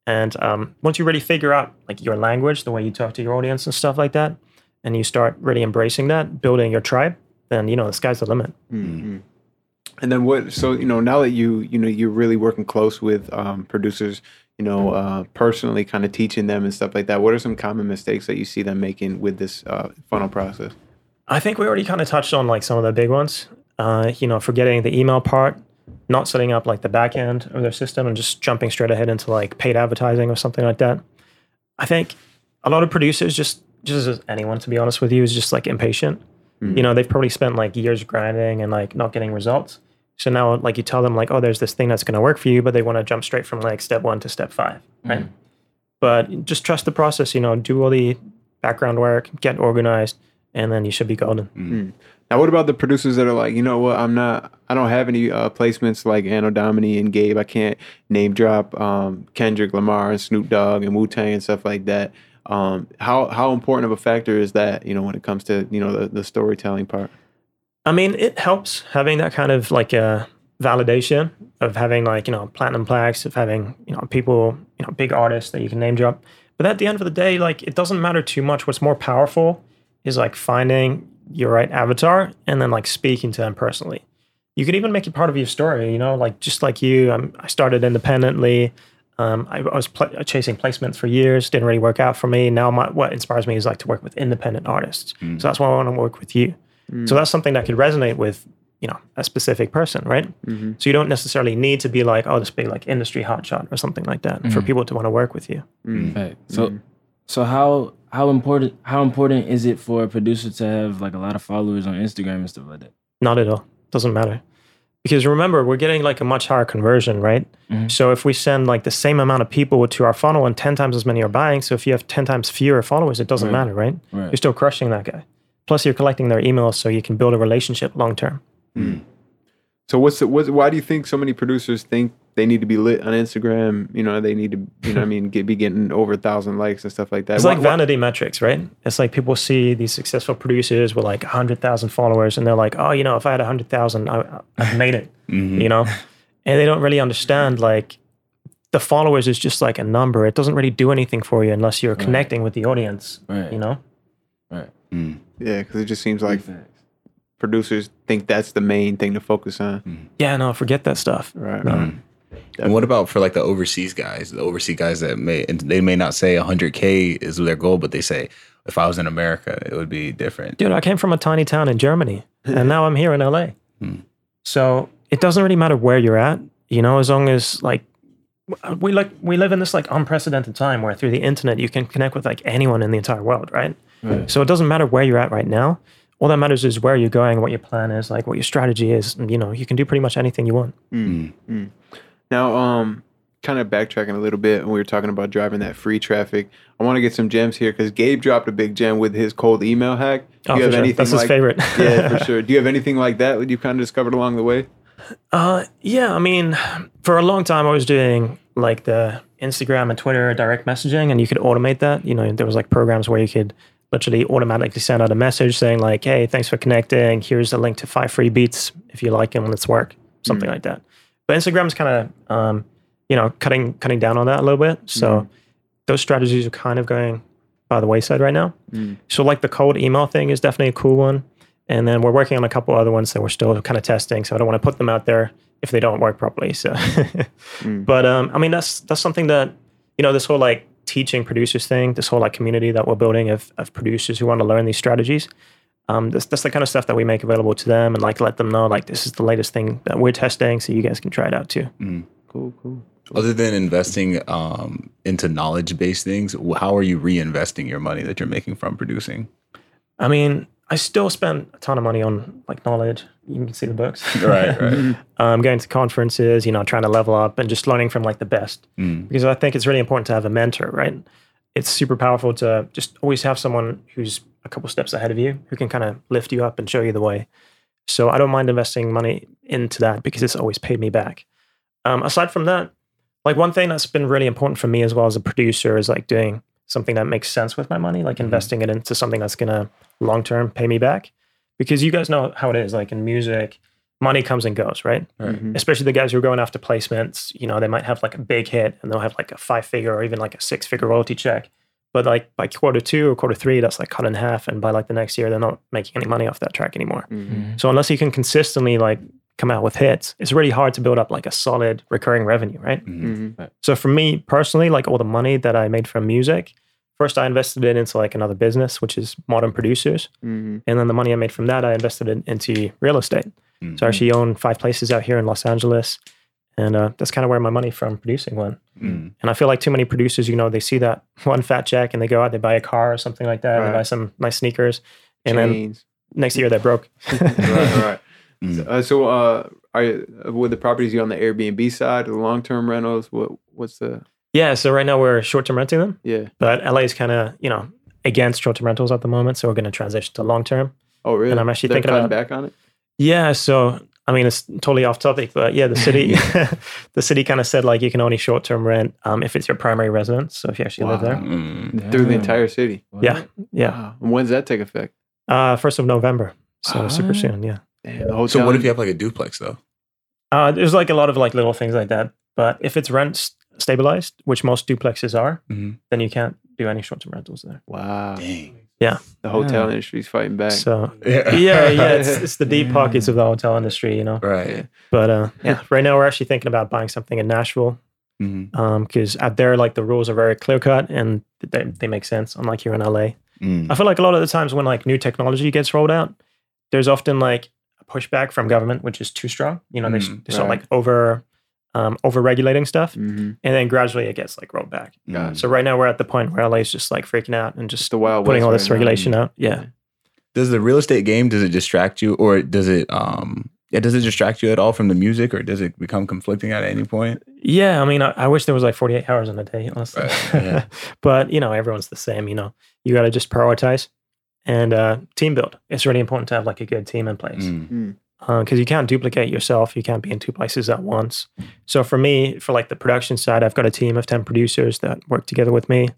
And um, once you really figure out like your language, the way you talk to your audience and stuff like that, and you start really embracing that, building your tribe, then you know the sky's the limit. Mm-hmm. And then what? So you know, now that you you know you're really working close with um, producers, you know, uh, personally kind of teaching them and stuff like that, what are some common mistakes that you see them making with this uh, funnel process? I think we already kind of touched on like some of the big ones. Uh, you know, forgetting the email part, not setting up like the back end of their system and just jumping straight ahead into like paid advertising or something like that. I think a lot of producers just just as anyone to be honest with you is just like impatient. Mm. You know, they've probably spent like years grinding and like not getting results. So now like you tell them like, oh, there's this thing that's gonna work for you, but they want to jump straight from like step one to step five. Right. But just trust the process, you know, do all the background work, get organized, and then you should be golden. Now, what about the producers that are like, you know what, I'm not, I don't have any uh, placements like Anno Domini and Gabe. I can't name drop um, Kendrick Lamar and Snoop Dogg and Wu Tang and stuff like that. Um, how how important of a factor is that, you know, when it comes to you know the, the storytelling part? I mean, it helps having that kind of like a validation of having like, you know, platinum plaques, of having, you know, people, you know, big artists that you can name drop. But at the end of the day, like it doesn't matter too much. What's more powerful is like finding your right avatar and then like speaking to them personally. You could even make it part of your story, you know, like just like you, um, I started independently. Um, I, I was pl- chasing placements for years, didn't really work out for me. Now, my, what inspires me is like to work with independent artists. So that's why I want to work with you. So that's something that could resonate with, you know, a specific person, right? Mm-hmm. So you don't necessarily need to be like, oh, this big like industry hotshot or something like that for mm-hmm. people to want to work with you. Mm-hmm. Right. So, so how how important how important is it for a producer to have like a lot of followers on Instagram and stuff like that? Not at all. Doesn't matter. Because remember, we're getting like a much higher conversion, right? So if we send like the same amount of people to our funnel and 10 times as many are buying, so if you have 10 times fewer followers, it doesn't Right. matter, right? Right. You're still crushing that guy. Plus, you're collecting their emails so you can build a relationship long term. Hmm. So what's the, what's why do you think so many producers think they need to be lit on Instagram? You know, they need to, you know, I mean, get be getting over a thousand likes and stuff like that. It's Why- like vanity metrics, right? Hmm. It's like people see these successful producers with like 100,000 followers and they're like, oh, you know, if I had 100,000, I- I've made it, mm-hmm. you know? And they don't really understand like the followers is just like a number. It doesn't really do anything for you unless you're connecting with the audience, Right. you know? Right. Hmm. Yeah, because it just seems like Facts. producers think that's the main thing to focus on. Mm-hmm. Yeah, no, forget that stuff. Right. No. Mm-hmm. And what about for like the overseas guys? The overseas guys that may and they may not say 100k is their goal, but they say if I was in America, it would be different. Dude, I came from a tiny town in Germany and now I'm here in LA. Mm. So it doesn't really matter where you're at, you know, as long as like we like we live in this like unprecedented time where through the internet you can connect with like anyone in the entire world, right? Right. So it doesn't matter where you're at right now. All that matters is where you're going, what your plan is, like what your strategy is, and you know, you can do pretty much anything you want. Now, um, kind of backtracking a little bit, when we were talking about driving that free traffic, I want to get some gems here because Gabe dropped a big gem with his cold email hack. Do Oh, you have sure. anything That's his favorite. yeah, for sure. Do you have anything like that that you kind of discovered along the way? Uh, yeah, I mean, for a long time I was doing like the Instagram and Twitter direct messaging, and you could automate that. You know, there was like programs where you could literally automatically send out a message saying like, "Hey, thanks for connecting. Here's a link to five free beats if you like them. Let's work." Something like that. But Instagram's kind of, um, you know, cutting cutting down on that a little bit. So those strategies are kind of going by the wayside right now. So like the cold email thing is definitely a cool one. And then we're working on a couple other ones that we're still kind of testing. So I don't want to put them out there if they don't work properly. So, but um, I mean, that's that's something that you know this whole like teaching producers thing, this whole like community that we're building of of producers who want to learn these strategies. Um, that's that's the kind of stuff that we make available to them and like let them know like this is the latest thing that we're testing, so you guys can try it out too. Cool, cool. Other than investing um, into knowledge based things, how are you reinvesting your money that you're making from producing? I mean, I still spend a ton of money on like knowledge. You can see the books. Right, right. um, going to conferences, you know, trying to level up and just learning from like the best. Mm. Because I think it's really important to have a mentor, right? It's super powerful to just always have someone who's a couple steps ahead of you who can kind of lift you up and show you the way. So I don't mind investing money into that because it's always paid me back. Um, aside from that, like one thing that's been really important for me as well as a producer is like doing something that makes sense with my money, like investing it into something that's gonna long term pay me back. Because you guys know how it is, like in music, money comes and goes, right? Mhm. Especially the guys who are going after placements, you know, they might have like a big hit and they'll have like a five figure or even like a six figure royalty check. But like by quarter two or quarter three, that's like cut in half. And by like the next year, they're not making any money off that track anymore. Mhm. So unless you can consistently like come out with hits, it's really hard to build up like a solid recurring revenue, right? Mhm. Mhm. So for me personally, like all the money that I made from music, first I invested it into like another business, which is modern producers. Mhm. And then the money I made from that, I invested it into real estate. Mhm. So I actually own five places out here in Los Angeles. And uh, that's kind of where my money from producing went. Mm. And I feel like too many producers, you know, they see that one fat check and they go out, they buy a car or something like that, Right. they buy some nice sneakers, and then next year they're broke. right, right. Mm. Uh, so, uh, are with the properties you on the Airbnb side, the long term rentals? What what's the yeah, so right now we're short term renting them, yeah? but LA is kind of, you know, against short term rentals at the moment. So we're going to transition to long term. Oh, really? And I'm actually They're thinking cutting about- back on it. Yeah, so I mean, it's totally off topic, but yeah, the city, the city kind of said like you can only short term rent um, if it's your primary residence. So if you actually live there, Mm. through the entire city. Yeah. yeah, Wow. And when's that take effect? uh, first of November, so super Ah. soon. Yeah. Damn. So what if you have like a duplex though? Uh, there's like a lot of like little things like that. But if it's rent s- stabilized, which most duplexes are, Mhm. then you can't do any short term rentals there. Wow. Dang. Yeah. The hotel Yeah. industry's fighting back. So Yeah. yeah, yeah, it's, it's the deep pockets of the hotel industry, you know. Right. But uh, yeah, right now we're actually thinking about buying something in Nashville because out there, like the rules are very clear cut and they, they make sense, unlike here in LA. Mm. I feel like a lot of the times when like new technology gets rolled out, there's often like a pushback from government, which is too strong. You know, they, s- Mm, they start right. like over um, over regulating stuff, hmm and then gradually it gets like rolled back. Mm. So right now we're at the point where LA is just like freaking out and It's just the wild putting all this right now. regulation out. Yeah. Does the real estate game does it distract you, or does it um yeah does it distract you at all from the music, or does it become conflicting at any point? Yeah, I mean, I, I wish there was like 48 hours in a day, honestly. Right, yeah. but, you know, everyone's the same, you know. You got to just prioritize and uh, team build. It's really important to have like a good team in place Mm. Because you can't duplicate yourself. You can't be in two places at once. So for me, for like the production side, I've got a team of 10 producers that work together with me.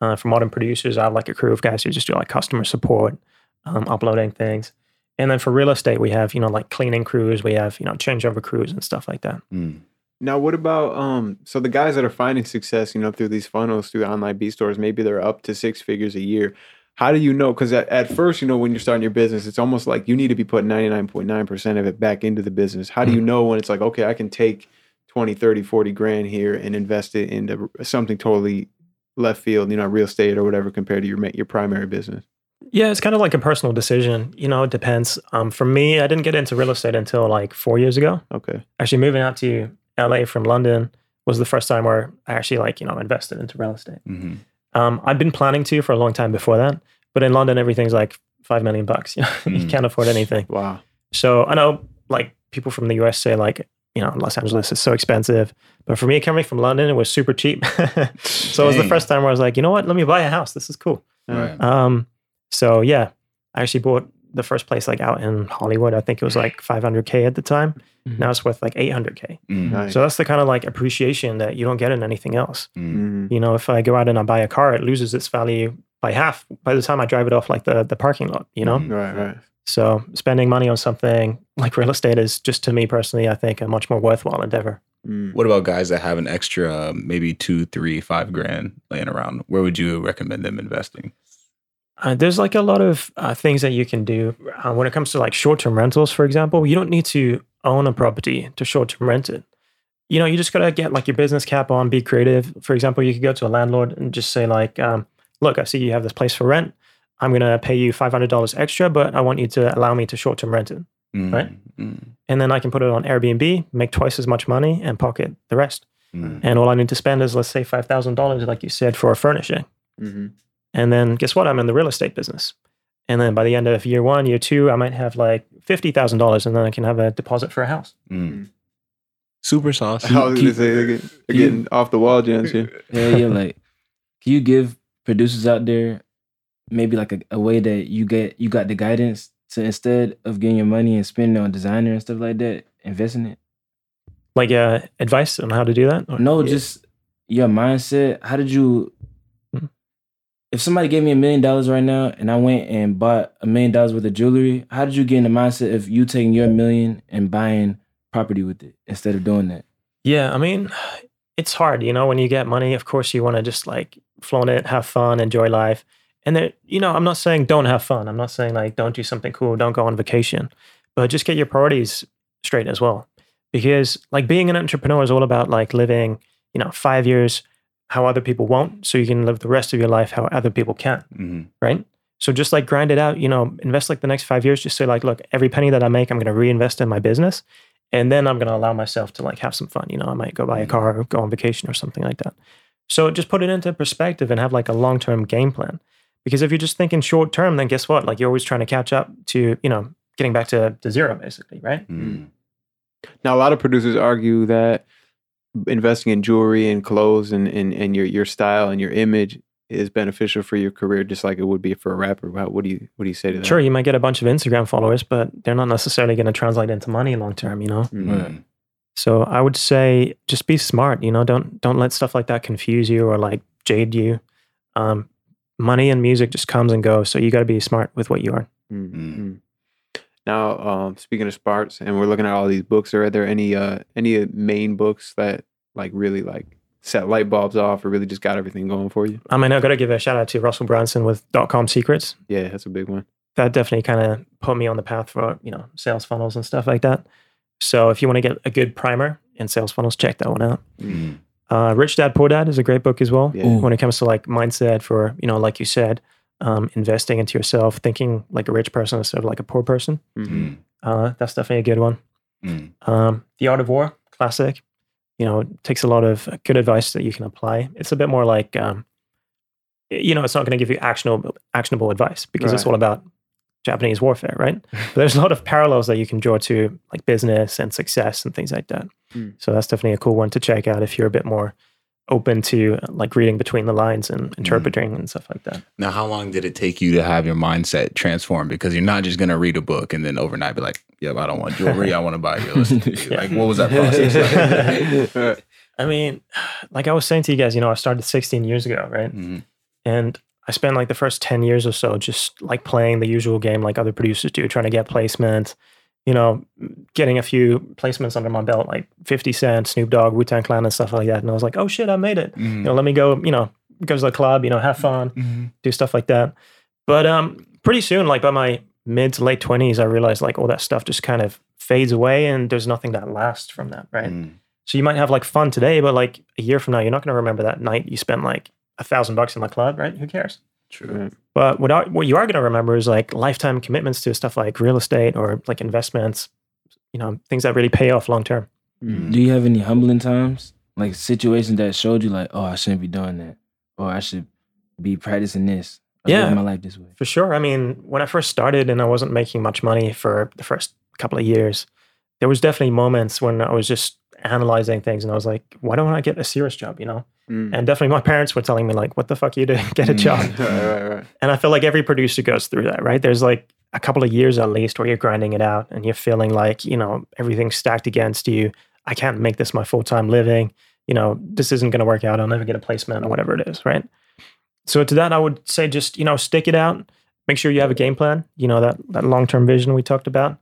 Uh, for modern producers, I have like a crew of guys who just do like customer support, um, uploading things. And then for real estate, we have, you know, like cleaning crews, we have, you know, changeover crews and stuff like that. Mm. Now, what about um? So the guys that are finding success, you know, through these funnels, through online B stores, maybe they're up to six figures a year. How do you know? Because at, at first, you know, when you're starting your business, it's almost like you need to be putting 99.9% of it back into the business. How do you know when it's like, okay, I can take 20, 30, 40 grand here and invest it into something totally left field, you know, real estate or whatever compared to your your primary business? Yeah, it's kind of like a personal decision. You know, it depends. Um, for me, I didn't get into real estate until like four years ago. Okay. Actually, moving out to LA from London was the first time where I actually like you know invested into real estate. Mhm. Um, I've been planning to for a long time before that, but in London, everything's like five million bucks. You know, you Mm. can't afford anything. Wow. So I know like people from the US say like you know Los Angeles is so expensive, but for me coming from London, it was super cheap. so it was the first time where I was like, you know what, let me buy a house. This is cool. Right. Um, so yeah, I actually bought the first place like out in Hollywood. I think it was like 500k at the time. Mhm. Now it's worth like 800k. Mm. Nice. So that's the kind of like appreciation that you don't get in anything else. Mm. Mhm. You know, if I go out and I buy a car, it loses its value by half by the time I drive it off like the the parking lot. You know, Mhm. Right. Right. so spending money on something like real estate is just to me personally, I think a much more worthwhile endeavor. Mm. What about guys that have an extra maybe two, three, five grand laying around? Where would you recommend them investing? Uh, there's like a lot of uh, things that you can do uh, when it comes to like short-term rentals, for example. You don't need to own a property to short-term rent it. You know, you just gotta get like your business cap on, be creative. For example, you could go to a landlord and just say like, um, "Look, I see you have this place for rent. I'm gonna pay you five hundred dollars extra, but I want you to allow me to short-term rent it, Mm. Right. Mm. and then I can put it on Airbnb, make twice as much money, and pocket the rest. Mm. And all I need to spend is let's say five thousand dollars, like you said, for a furnishing." hmm And then guess what? I'm in the real estate business. And then by the end of year one, year two, I might have like fifty thousand dollars, and then I can have a deposit for a house. Mm. Super sauce. I was gonna say they're getting, they're you- off the wall, Jens. Yeah. Yeah, yeah. Like, can you give producers out there maybe like a, a way that you get you got the guidance to instead of getting your money and spending it on designer and stuff like that, invest in it? Like uh, advice on how to do that? Or- No, Yeah. just your mindset. How did you? If somebody gave me a million dollars right now and I went and bought a million dollars worth of jewelry, how did you get in the mindset of you taking your million and buying property with it instead of doing that? yeah. I mean, it's hard, you know. When you get money, of course, you want to just like flaunt it, have fun, enjoy life. And then, you know, I'm not saying don't have fun. I'm not saying like don't do something cool, don't go on vacation, but just get your priorities straight as well. Because like being an entrepreneur is all about like living, you know, five years how other people won't, so you can live the rest of your life how other people can, Mhm. right? So just like grind it out, you know, invest like the next five years. Just say like, look, every penny that I make, I'm going to reinvest in my business, and then I'm going to allow myself to like have some fun. You know, I might go buy a Mhm. car or go on vacation or something like that. So just put it into perspective and have like a long term game plan. Because if you're just thinking short term, then guess what? Like you're always trying to catch up to, you know, getting back to, to zero basically, right? Mm. Now, a lot of producers argue that investing in jewelry and clothes and, and, and your, your style and your image is beneficial for your career, just like it would be for a rapper. How- What do you what do you say to that? Sure, you might get a bunch of Instagram followers, but they're not necessarily going to translate into money long term, you know? Mm. Right. So I would say just be smart, you know, don't don't let stuff like that confuse you or like jade you. Um, money and music just comes and goes, so you got to be smart with what you earn. Mm, Mm. mm. Now, um, speaking of Sparks, and we're looking at all these books. Are there any uh, any main books that like really like set light bulbs off, or really just got everything going for you? I mean, I got to give a shout out to Russell Brunson with dot com secrets. Yeah, that's a big one. That definitely kind of put me on the path for you know sales funnels and stuff like that. So if you want to get a good primer in sales funnels, check that one out. Mm. Uh, Rich Dad Poor Dad is a great book as well. Yeah. When it comes to like mindset for you know like you said um, investing into yourself thinking like a rich person instead of like a poor person Mhm. Mm. uh, that's definitely a good one Mm. um, the art of war classic you know takes a lot of good advice that you can apply it's a bit more like um, you know it's not going to give you actionable actionable advice because it's all about japanese warfare right but there's a lot of parallels that you can draw to like business and success and things like that Mm. so that's definitely a cool one to check out if you're a bit more open to like reading between the lines and interpreting and stuff like that Now, how long did it take you to have your mindset transformed? Because you're not just going to read a book and then overnight be like, "Yep, I don't want jewelry. I want to buy real estate." Yeah. Like, what was that process? like? I mean, like I was saying to you guys, you know, I started 16 years ago, right? Mhm. And I spent like the first 10 years or so just like playing the usual game like other producers do, trying to get placement, you know, getting a few placements under my belt, like 50 Cent, Snoop Dogg, Wu Tang Clan, and stuff like that. And I was like, oh shit, I made it. You know, let me go, you know, go to the club, you know, have fun, Mhm. do stuff like that. But um, pretty soon, like by my mid to late 20s, I realized like all that stuff just kind of fades away and there's nothing that lasts from that, right? Mm. So you might have like fun today, but like a year from now, you're not going to remember that night you spent like a thousand bucks in the club, right? Who cares? True. Right. But what I, what you are going to remember is like lifetime commitments to stuff like real estate or like investments, you know, things that really pay off long term. Mm. Do you have any humbling times, like situations that showed you, like, oh, I shouldn't be doing that, or I should be practicing this, or Yeah. my life this way? For sure. I mean, when I first started and I wasn't making much money for the first couple of years, there was definitely moments when I was just analyzing things and I was like, why don't I get a serious job, you know? Mm. And definitely my parents were telling me like, what the fuck are you doing? Get a Mm. job. right, right, right. And I feel like every producer goes through that, right? There's like a couple of years at least where you're grinding it out and you're feeling like, you know, everything's stacked against you. I can't make this my full time living. You know, this isn't going to work out. I'll never get a placement or whatever it is, right? So to that, I would say just, you know, stick it out. Make sure you have a game plan, you know, that, that long term vision we talked about,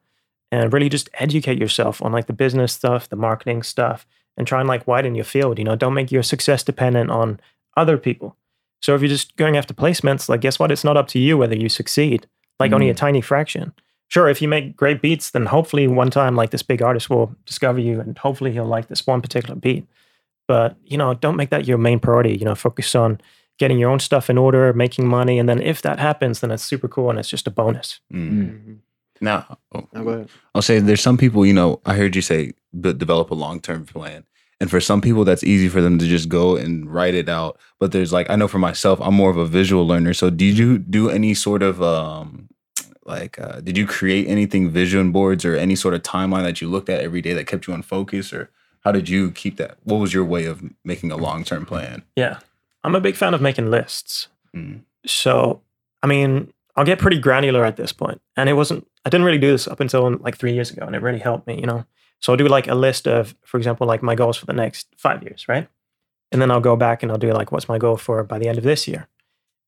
and really just educate yourself on like the business stuff, the marketing stuff, and try and like widen your field. You know, don't make your success dependent on other people. So if you're just going after placements, like guess what? It's not up to you whether you succeed. Like only a tiny fraction. Sure, if you make great beats, then hopefully one time like this big artist will discover you and hopefully he'll like this one particular beat. But you know, don't make that your main priority. You know, focus on getting your own stuff in order, making money, and then if that happens, then it's super cool and it's just a bonus. Mm. Mhm. Now, oh, Now go ahead. I'll say there's some people, you know, I heard you say b- develop a long term plan. And for some people, that's easy for them to just go and write it out. But there's like, I know for myself, I'm more of a visual learner. So did you do any sort of, um, like, uh, did you create anything vision boards or any sort of timeline that you looked at every day that kept you on focus? Or how did you keep that? What was your way of making a long term plan? Yeah. I'm a big fan of making lists. Mm. So, I mean, I'll get pretty granular at this point. And it wasn't, I didn't really do this up until like three years ago, and it really helped me, you know? So I'll do like a list of, for example, like my goals for the next five years, right? And then I'll go back and I'll do like, what's my goal for by the end of this year?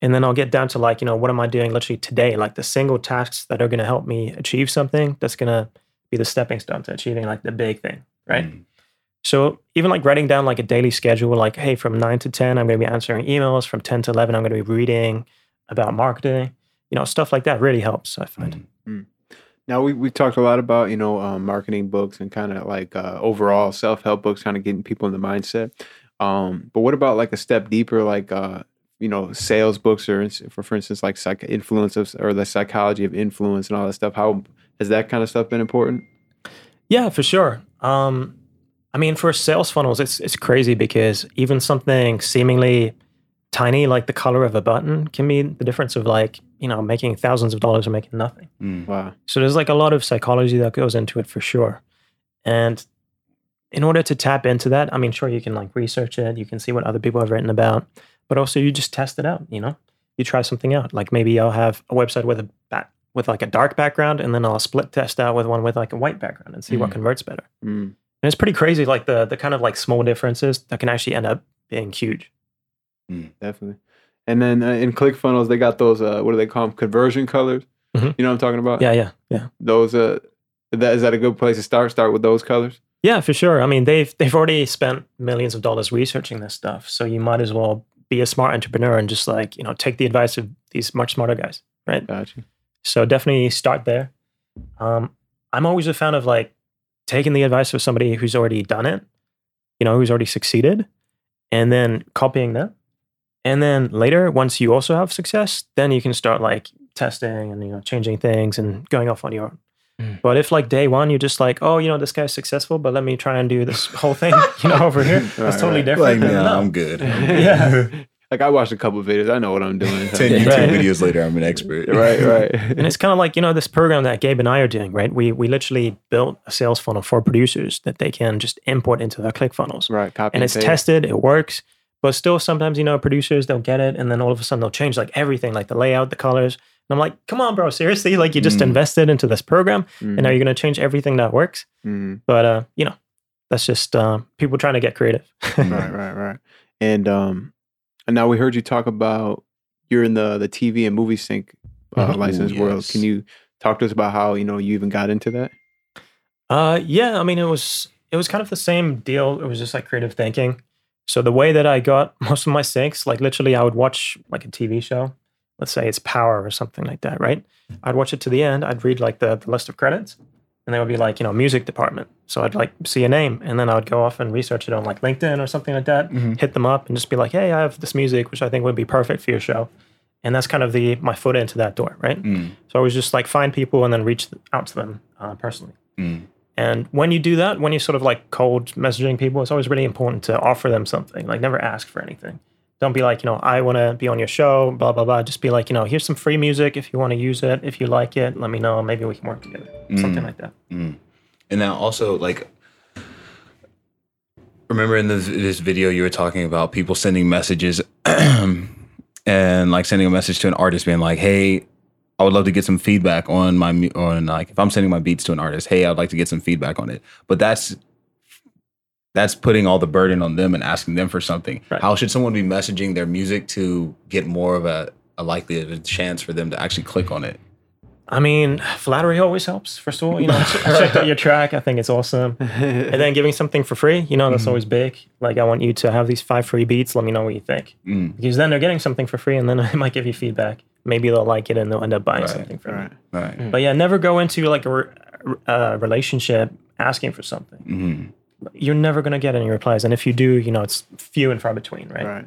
And then I'll get down to like, you know, what am I doing literally today? Like the single tasks that are going to help me achieve something that's going to be the stepping stone to achieving like the big thing, right? Mm. So even like writing down like a daily schedule, like, hey, from nine to 10, I'm going to be answering emails. From 10 to 11, I'm going to be reading about marketing. You know, stuff like that really helps, I find. Mm. Now we we've talked a lot about you know um, marketing books and kind of like uh, overall self help books, kind of getting people in the mindset. Um, but what about like a step deeper, like uh, you know sales books or for for instance like psych influence of, or the psychology of influence and all that stuff? How has that kind of stuff been important? Yeah, for sure. Um, I mean, for sales funnels, it's it's crazy because even something seemingly tiny like the color of a button can be the difference of like you know making thousands of dollars or making nothing. Mm. Wow. So there's like a lot of psychology that goes into it for sure. And in order to tap into that, I mean, sure, you can like research it, you can see what other people have written about, but also you just test it out, you know? You try something out. Like maybe I'll have a website with a back with like a dark background and then I'll split test out with one with like a white background and see what Mhm. converts better. Mm. And it's pretty crazy, like the the kind of like small differences that can actually end up being huge. Definitely. And then uh, in ClickFunnels, they got those uh, what do they call them? Conversion colors. Mhm. You know what I'm talking about? Yeah, yeah, yeah. Those uh, that is that a good place to start? Start with those colors. Yeah, for sure. I mean, they've they've already spent millions of dollars researching this stuff, so you might as well be a smart entrepreneur and just like you know take the advice of these much smarter guys, right? Gotcha. So definitely start there. Um, I'm always a fan of like taking the advice of somebody who's already done it, you know, who's already succeeded, and then copying that. And then later, once you also have success, then you can start like testing and you know changing things and going off on your own. Mm. But if like day one you're just like, oh, you know, this guy's successful, but let me try and do this whole thing, you know, over here, that's Right, totally right. different. Like, then no. I'm good. Yeah. like I watched a couple of videos. I know what I'm doing. Ten YouTube Right. videos later, I'm an expert. right, right. And it's kind of like, you know, this program that Gabe and I are doing, right? We we literally built a sales funnel for producers that they can just import into their ClickFunnels. right. Copy And it's paste. tested, it works. But still sometimes, you know, producers they'll get it and then all of a sudden they'll change like everything, like the layout, the colors. And I'm like, come on, bro, seriously? Like you just Mm. invested into this program Mhm, and now you're gonna change everything that works. mhm. But uh, you know, that's just uh, people trying to get creative. right, right, right. And um, and now we heard you talk about you're in the the TV and movie sync uh, Mhm. license Ooh, world. yes. Can you talk to us about how you know you even got into that? Uh, yeah, I mean, it was it was kind of the same deal. It was just like creative thinking. So the way that I got most of my syncs, like literally, I would watch like a TV show. Let's say it's Power or something like that, right? I'd watch it to the end. I'd read like the, the list of credits, and they would be like, you know, music department. So I'd like see a name, and then I would go off and research it on like LinkedIn or something like that. Mhm. Hit them up and just be like, hey, I have this music which I think would be perfect for your show. And that's kind of the my foot into that door, right? Mm, So I was just like find people and then reach out to them uh, personally. mm, And when you do that, when you sort of like cold messaging people, it's always really important to offer them something. Like never ask for anything. Don't be like, you know, I want to be on your show, blah, blah, blah. Just be like, you know, here's some free music. If you want to use it, if you like it, let me know. Maybe we can work together. Something Mm. like that. mm. And now also like remember in this, this video you were talking about people sending messages and like sending a message to an artist being like, "Hey, I would love to get some feedback on my on like if I'm sending my beats to an artist, hey, I'd like to get some feedback on it." But that's that's putting all the burden on them and asking them for something. Right. How should someone be messaging their music to get more of a, a likelihood, a chance for them to actually click on it? I mean, flattery always helps, first of all. You know, I checked out your track. I think it's awesome. And then giving something for free, you know, that's Mhm. always big. Like, I want you to have these five free beats. Let me know what you think. Mm, Because then they're getting something for free and then I might give you feedback. Maybe they'll like it and they'll end up buying Right, something from right. you. right. But yeah, never go into like a, re- a relationship asking for something. Mhm. You're never going to get any replies. And if you do, you know, it's few and far between, right? Right.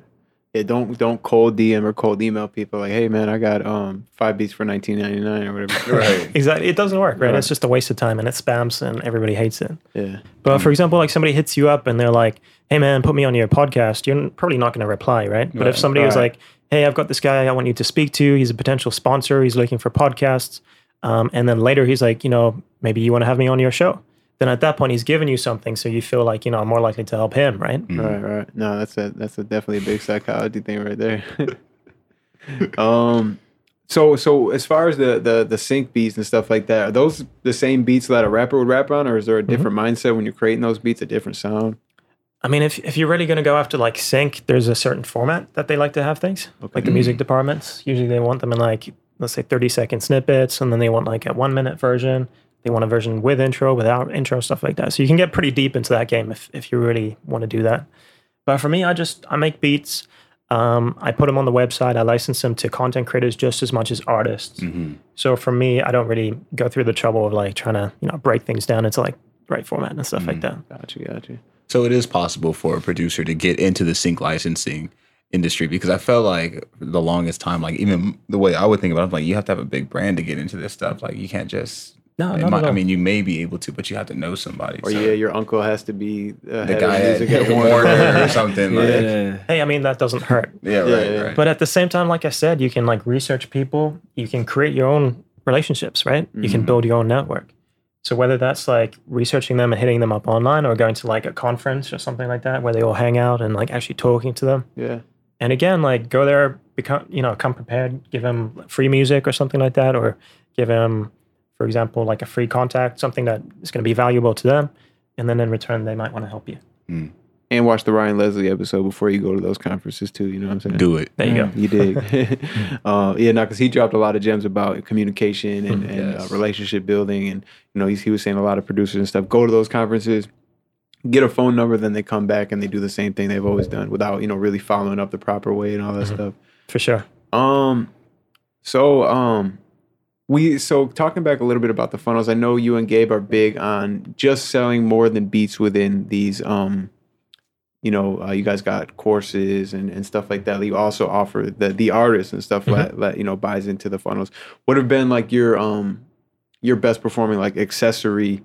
Yeah, don't don't cold DM or cold email people like, hey man, I got um five beats for nineteen ninety nine or whatever. Right. Exactly. It doesn't work, right? Right. It's just a waste of time and it spams and everybody hates it. Yeah. But for example, like somebody hits you up and they're like, hey man, put me on your podcast, you're probably not going to reply, right? But if Right. somebody was Right. like, hey, I've got this guy I want you to speak to, he's a potential sponsor, he's looking for podcasts. Um, and then later he's like, you know, maybe you want to have me on your show. Then at that point, he's given you something. So you feel like, you know, I'm more likely to help him, right? Mhm. Right, right. No, that's a that's a definitely a big psychology thing right there. um so so as far as the the the sync beats and stuff like that, are those the same beats that a rapper would rap on, or is there a different mindset when you're creating those beats, a different sound? I mean, if, if you're really going to go after like sync, there's a certain format that they like to have things. Okay. Like the music departments, usually they want them in like, let's say 30 second snippets, and then they want like a one minute version. They want a version with intro, without intro, stuff like that. So you can get pretty deep into that game if, if you really want to do that. But for me, I just, I make beats. Um, I put them on the website. I license them to content creators just as much as artists. Mm-hmm. So for me, I don't really go through the trouble of like trying to you know break things down into like right format and stuff like that. Gotcha, gotcha. So it is possible for a producer to get into the sync licensing industry because I felt like the longest time, like even the way I would think about it, I'm like you have to have a big brand to get into this stuff. Like you can't just. No, not might- at all. I mean, you may be able to, but you have to know somebody. Or So yeah, your uncle has to be uh, the guy of at, music at Warner, Warner. or something. Yeah, Yeah. Hey, I mean that doesn't hurt. right, Yeah, yeah. right. But at the same time, like I said, you can like research people. You can create your own relationships, right? You can Mhm. build your own network. So whether that's like researching them and hitting them up online, or going to like a conference or something like that, where they all hang out and like actually talking to them. Yeah. And again, like go there, become you know, come prepared. Give them free music or something like that, or give them, for example, like a free contact, something that is going to be valuable to them. And then in return, they might want to help you. Hmm. And watch the Ryan Leslie episode before you go to those conferences too. You know what I'm saying? Do it. There you go. You dig. uh, yeah, no, because he dropped a lot of gems about communication and, and uh, relationship building. And, you know, he's, he was saying a lot of producers and stuff go to those conferences, get a phone number, then they come back and they do the same thing they've always done without, you know, really following up the proper way and all that stuff. For sure. Um, so um, we so talking back a little bit about the funnels. I know you and Gabe are big on just selling more than beats within these. Um, you know, uh, you guys got courses and, and stuff like that. You also offer the the artists and stuff that, that you know buys into the funnels. What have been like your um your best performing like accessory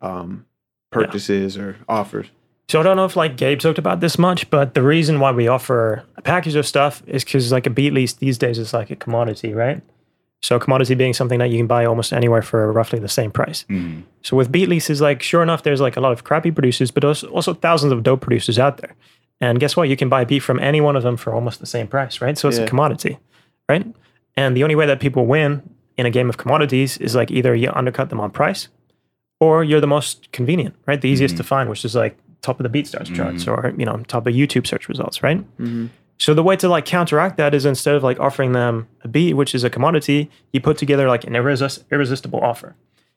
um purchases or offers? So I don't know if like Gabe talked about this much, but the reason why we offer a package of stuff is because like a beat lease these days is like a commodity, right? So commodity being something that you can buy almost anywhere for roughly the same price. Mhm. So with beat leases, like sure enough, there's like a lot of crappy producers, but also, thousands of dope producers out there. And guess what? You can buy a beat from any one of them for almost the same price, right? So it's Yeah. a commodity, right? And the only way that people win in a game of commodities is like either you undercut them on price or you're the most convenient, right? The easiest mm-hmm. to find, which is like top of the BeatStars charts mm-hmm. or, you know, top of YouTube search results, right? Mm-hmm. So the way to like counteract that is instead of like offering them a beat, which is a commodity, you put together like an irresist- irresistible offer,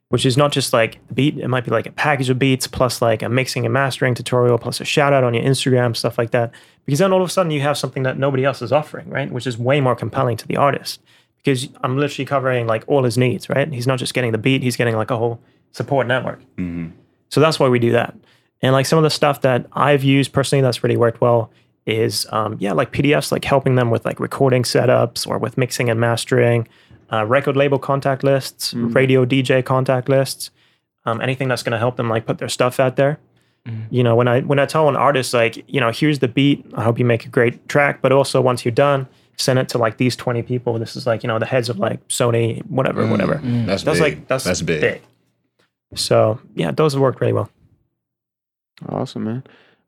which is not just like a beat. It might be like a package of beats plus like a mixing and mastering tutorial plus a shout out on your Instagram, stuff like that. Because then all of a sudden you have something that nobody else is offering, right? Which is way more compelling to the artist. Because I'm literally covering like all his needs, right? He's not just getting the beat, he's getting like a whole support network. Mhm. So that's why we do that. And like some of the stuff that I've used personally that's really worked well is um, yeah, like PDFs, like helping them with like recording setups or with mixing and mastering, uh, record label contact lists, radio DJ contact lists, um, anything that's going to help them like put their stuff out there. You know, when I when I tell an artist like, you know, here's the beat, I hope you make a great track, but also once you're done, send it to like these 20 people. This is like, you know, the heads of like Sony, whatever, whatever. That's That's big. like that's that's big. big. So yeah, those have worked really well. Awesome, man.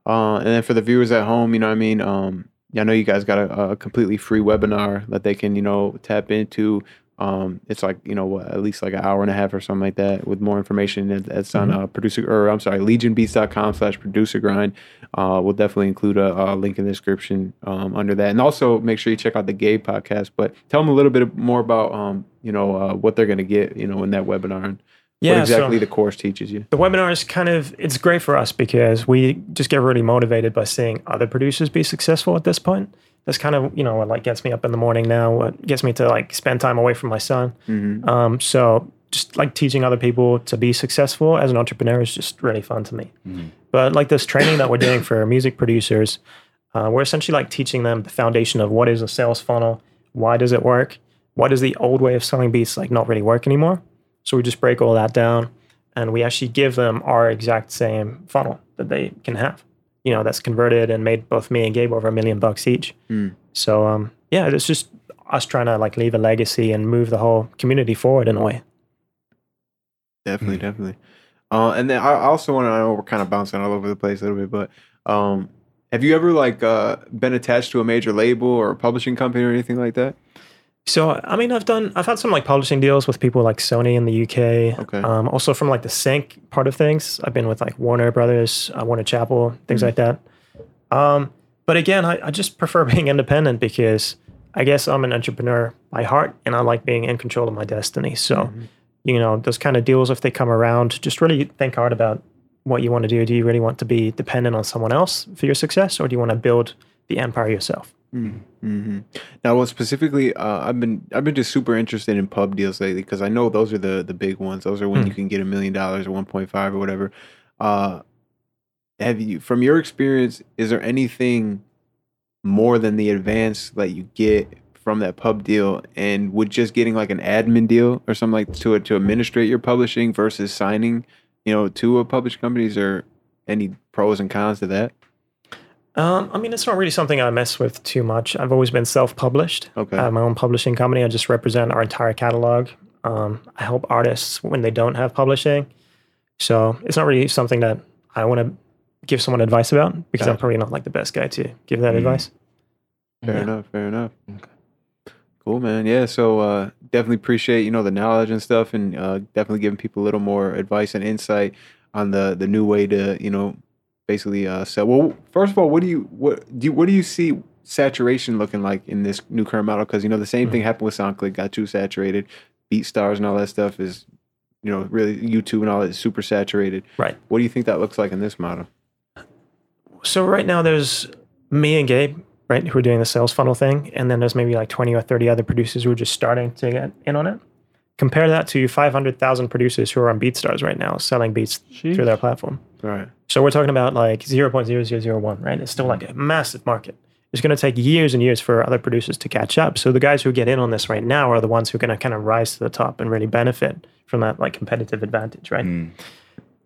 Uh, and then for the viewers at home, you know what I mean? Um, I know you guys got a, a completely free webinar that they can, you know, tap into. Um, it's like, you know, what, at least like an hour and a half or something like that with more information. It's on uh, producer, or I'm sorry, legionbeats.com slash producer grind. Uh, we'll definitely include a, a link in the description um, under that. And also make sure you check out the Gabe podcast. But tell them a little bit more about, um, you know, uh, what they're going to get, you know, in that webinar and Yeah, what exactly so- the course teaches you. the webinar is kind of it's great for us because we just get really motivated by seeing other producers be successful at this point. That's kind of you know what like gets me up in the morning now what gets me to like spend time away from my son. Hmm um, so just like teaching other people to be successful as an entrepreneur is just really fun to me. But like this training that we're doing for music producers uh, we're essentially like teaching them the foundation of what is a sales funnel why does it work why does the old way of selling beats like not really work anymore so we just break all that down and we actually give them our exact same funnel that they can have. You know, that's converted and made both me and Gabe over a million bucks each. Mm. So um, yeah, it's just us trying to like leave a legacy and move the whole community forward in a way. Definitely, Mhm. definitely. Uh, and then I I also want to I know we're kind of bouncing all over the place a little bit, but um, have you ever like uh, been attached to a major label or a publishing company or anything like that? So I mean, I've done I've had some like publishing deals with people like Sony in the UK. Okay. Um, also from like the sync part of things, I've been with like Warner Brothers, uh, Warner Chappell, things Mhm. like that. Um, but again, I, I just prefer being independent because I guess I'm an entrepreneur by heart, and I like being in control of my destiny. So Mhm. you know, those kind of deals, if they come around, just really think hard about what you want to do. Do you really want to be dependent on someone else for your success, or do you want to build the empire yourself? Mm-hmm. Now, well, specifically, uh, I've been I've been just super interested in pub deals lately because I know those are the the big ones. Those are when Hmm. you can get a million dollars or one point five or whatever. Uh, have you, from your experience, is there anything more than the advance that you get from that pub deal, and would just getting like an admin deal or something like to to administrate your publishing versus signing, you know, to a published company? Is there any pros and cons to that? Um, I mean, it's not really something I mess with too much. I've always been self-published. Okay. I have my own publishing company. I just represent our entire catalog. Um, I help artists when they don't have publishing. So it's not really something that I want to give someone advice about because I'm probably not like the best guy to give that Mhm. advice. Fair Yeah. enough. Fair enough. Okay. Cool, man. Yeah. So uh, definitely appreciate you know the knowledge and stuff, and uh, definitely giving people a little more advice and insight on the the new way to you know basically uh, sell. Well, first of all, what do you what do you, what do you see saturation looking like in this new current model? Because you know the same thing happened with SoundClick, got too saturated. BeatStars and all that stuff is you know really YouTube and all that is super saturated. Right. What do you think that looks like in this model? So right now there's me and Gabe, right, who are doing the sales funnel thing, and then there's maybe like 20 or 30 other producers who are just starting to get in on it. Compare that to 500,000 producers who are on BeatStars right now selling beats through their platform. Right. So we're talking about like 0.0001, right? It's still like a massive market. It's going to take years and years for other producers to catch up. So the guys who get in on this right now are the ones who are going to kind of rise to the top and really benefit from that like competitive advantage, right? Mm.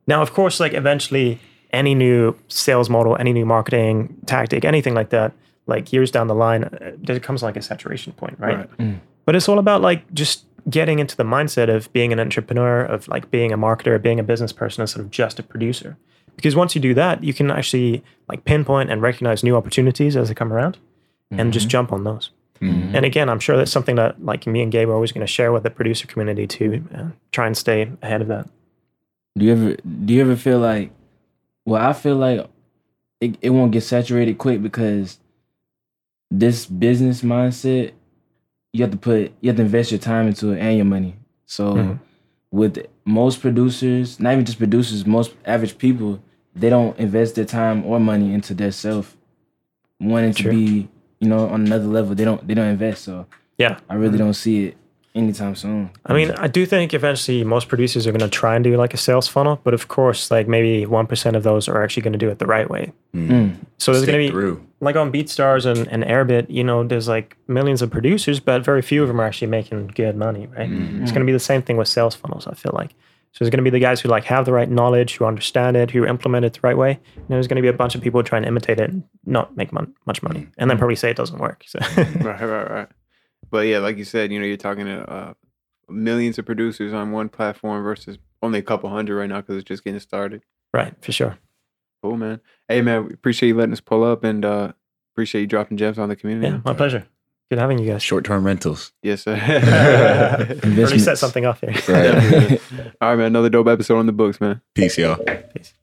Now, of course, like eventually any new sales model, any new marketing tactic, anything like that, like years down the line, uh, there comes like a saturation point, right? Right. But it's all about like just getting into the mindset of being an entrepreneur, of like being a marketer, being a business person instead of just a producer. Because once you do that, you can actually like pinpoint and recognize new opportunities as they come around and just jump on those. Mhm. And again, I'm sure that's something that like me and Gabe are always going to share with the producer community to uh, try and stay ahead of that. Do you ever do you ever feel like well I feel like it, it won't get saturated quick because this business mindset you have to put you have to invest your time into it and your money. So Mhm. with most producers, not even just producers, most average people, they don't invest their time or money into their self wanting True. to be, you know, on another level. They don't they don't invest. So Yeah. I really don't see it anytime soon. I mean, I do think eventually most producers are going to try and do like a sales funnel, but of course, like maybe 1% of those are actually going to do it the right way. Mm. So there's going to be, through. like on BeatStars and, and Airbit, you know, there's like millions of producers, but very few of them are actually making good money, right? Mhm. It's going to be the same thing with sales funnels, I feel like. So there's going to be the guys who like have the right knowledge, who understand it, who implement it the right way. And there's going to be a bunch of people trying to imitate it and not make mon- much money, and then probably say it doesn't work. So right, right, right. But yeah, like you said, you know, you're talking to uh, millions of producers on one platform versus only a couple hundred right now because it's just getting started. right, for sure. Cool, man. Hey, man, we appreciate you letting us pull up and uh, appreciate you dropping gems on the community. Yeah, my pleasure. Good having you guys. Short-term rentals. Yes, sir. Really set something off here. Right. All right, man. Another dope episode on the books, man. Peace, y'all. Peace.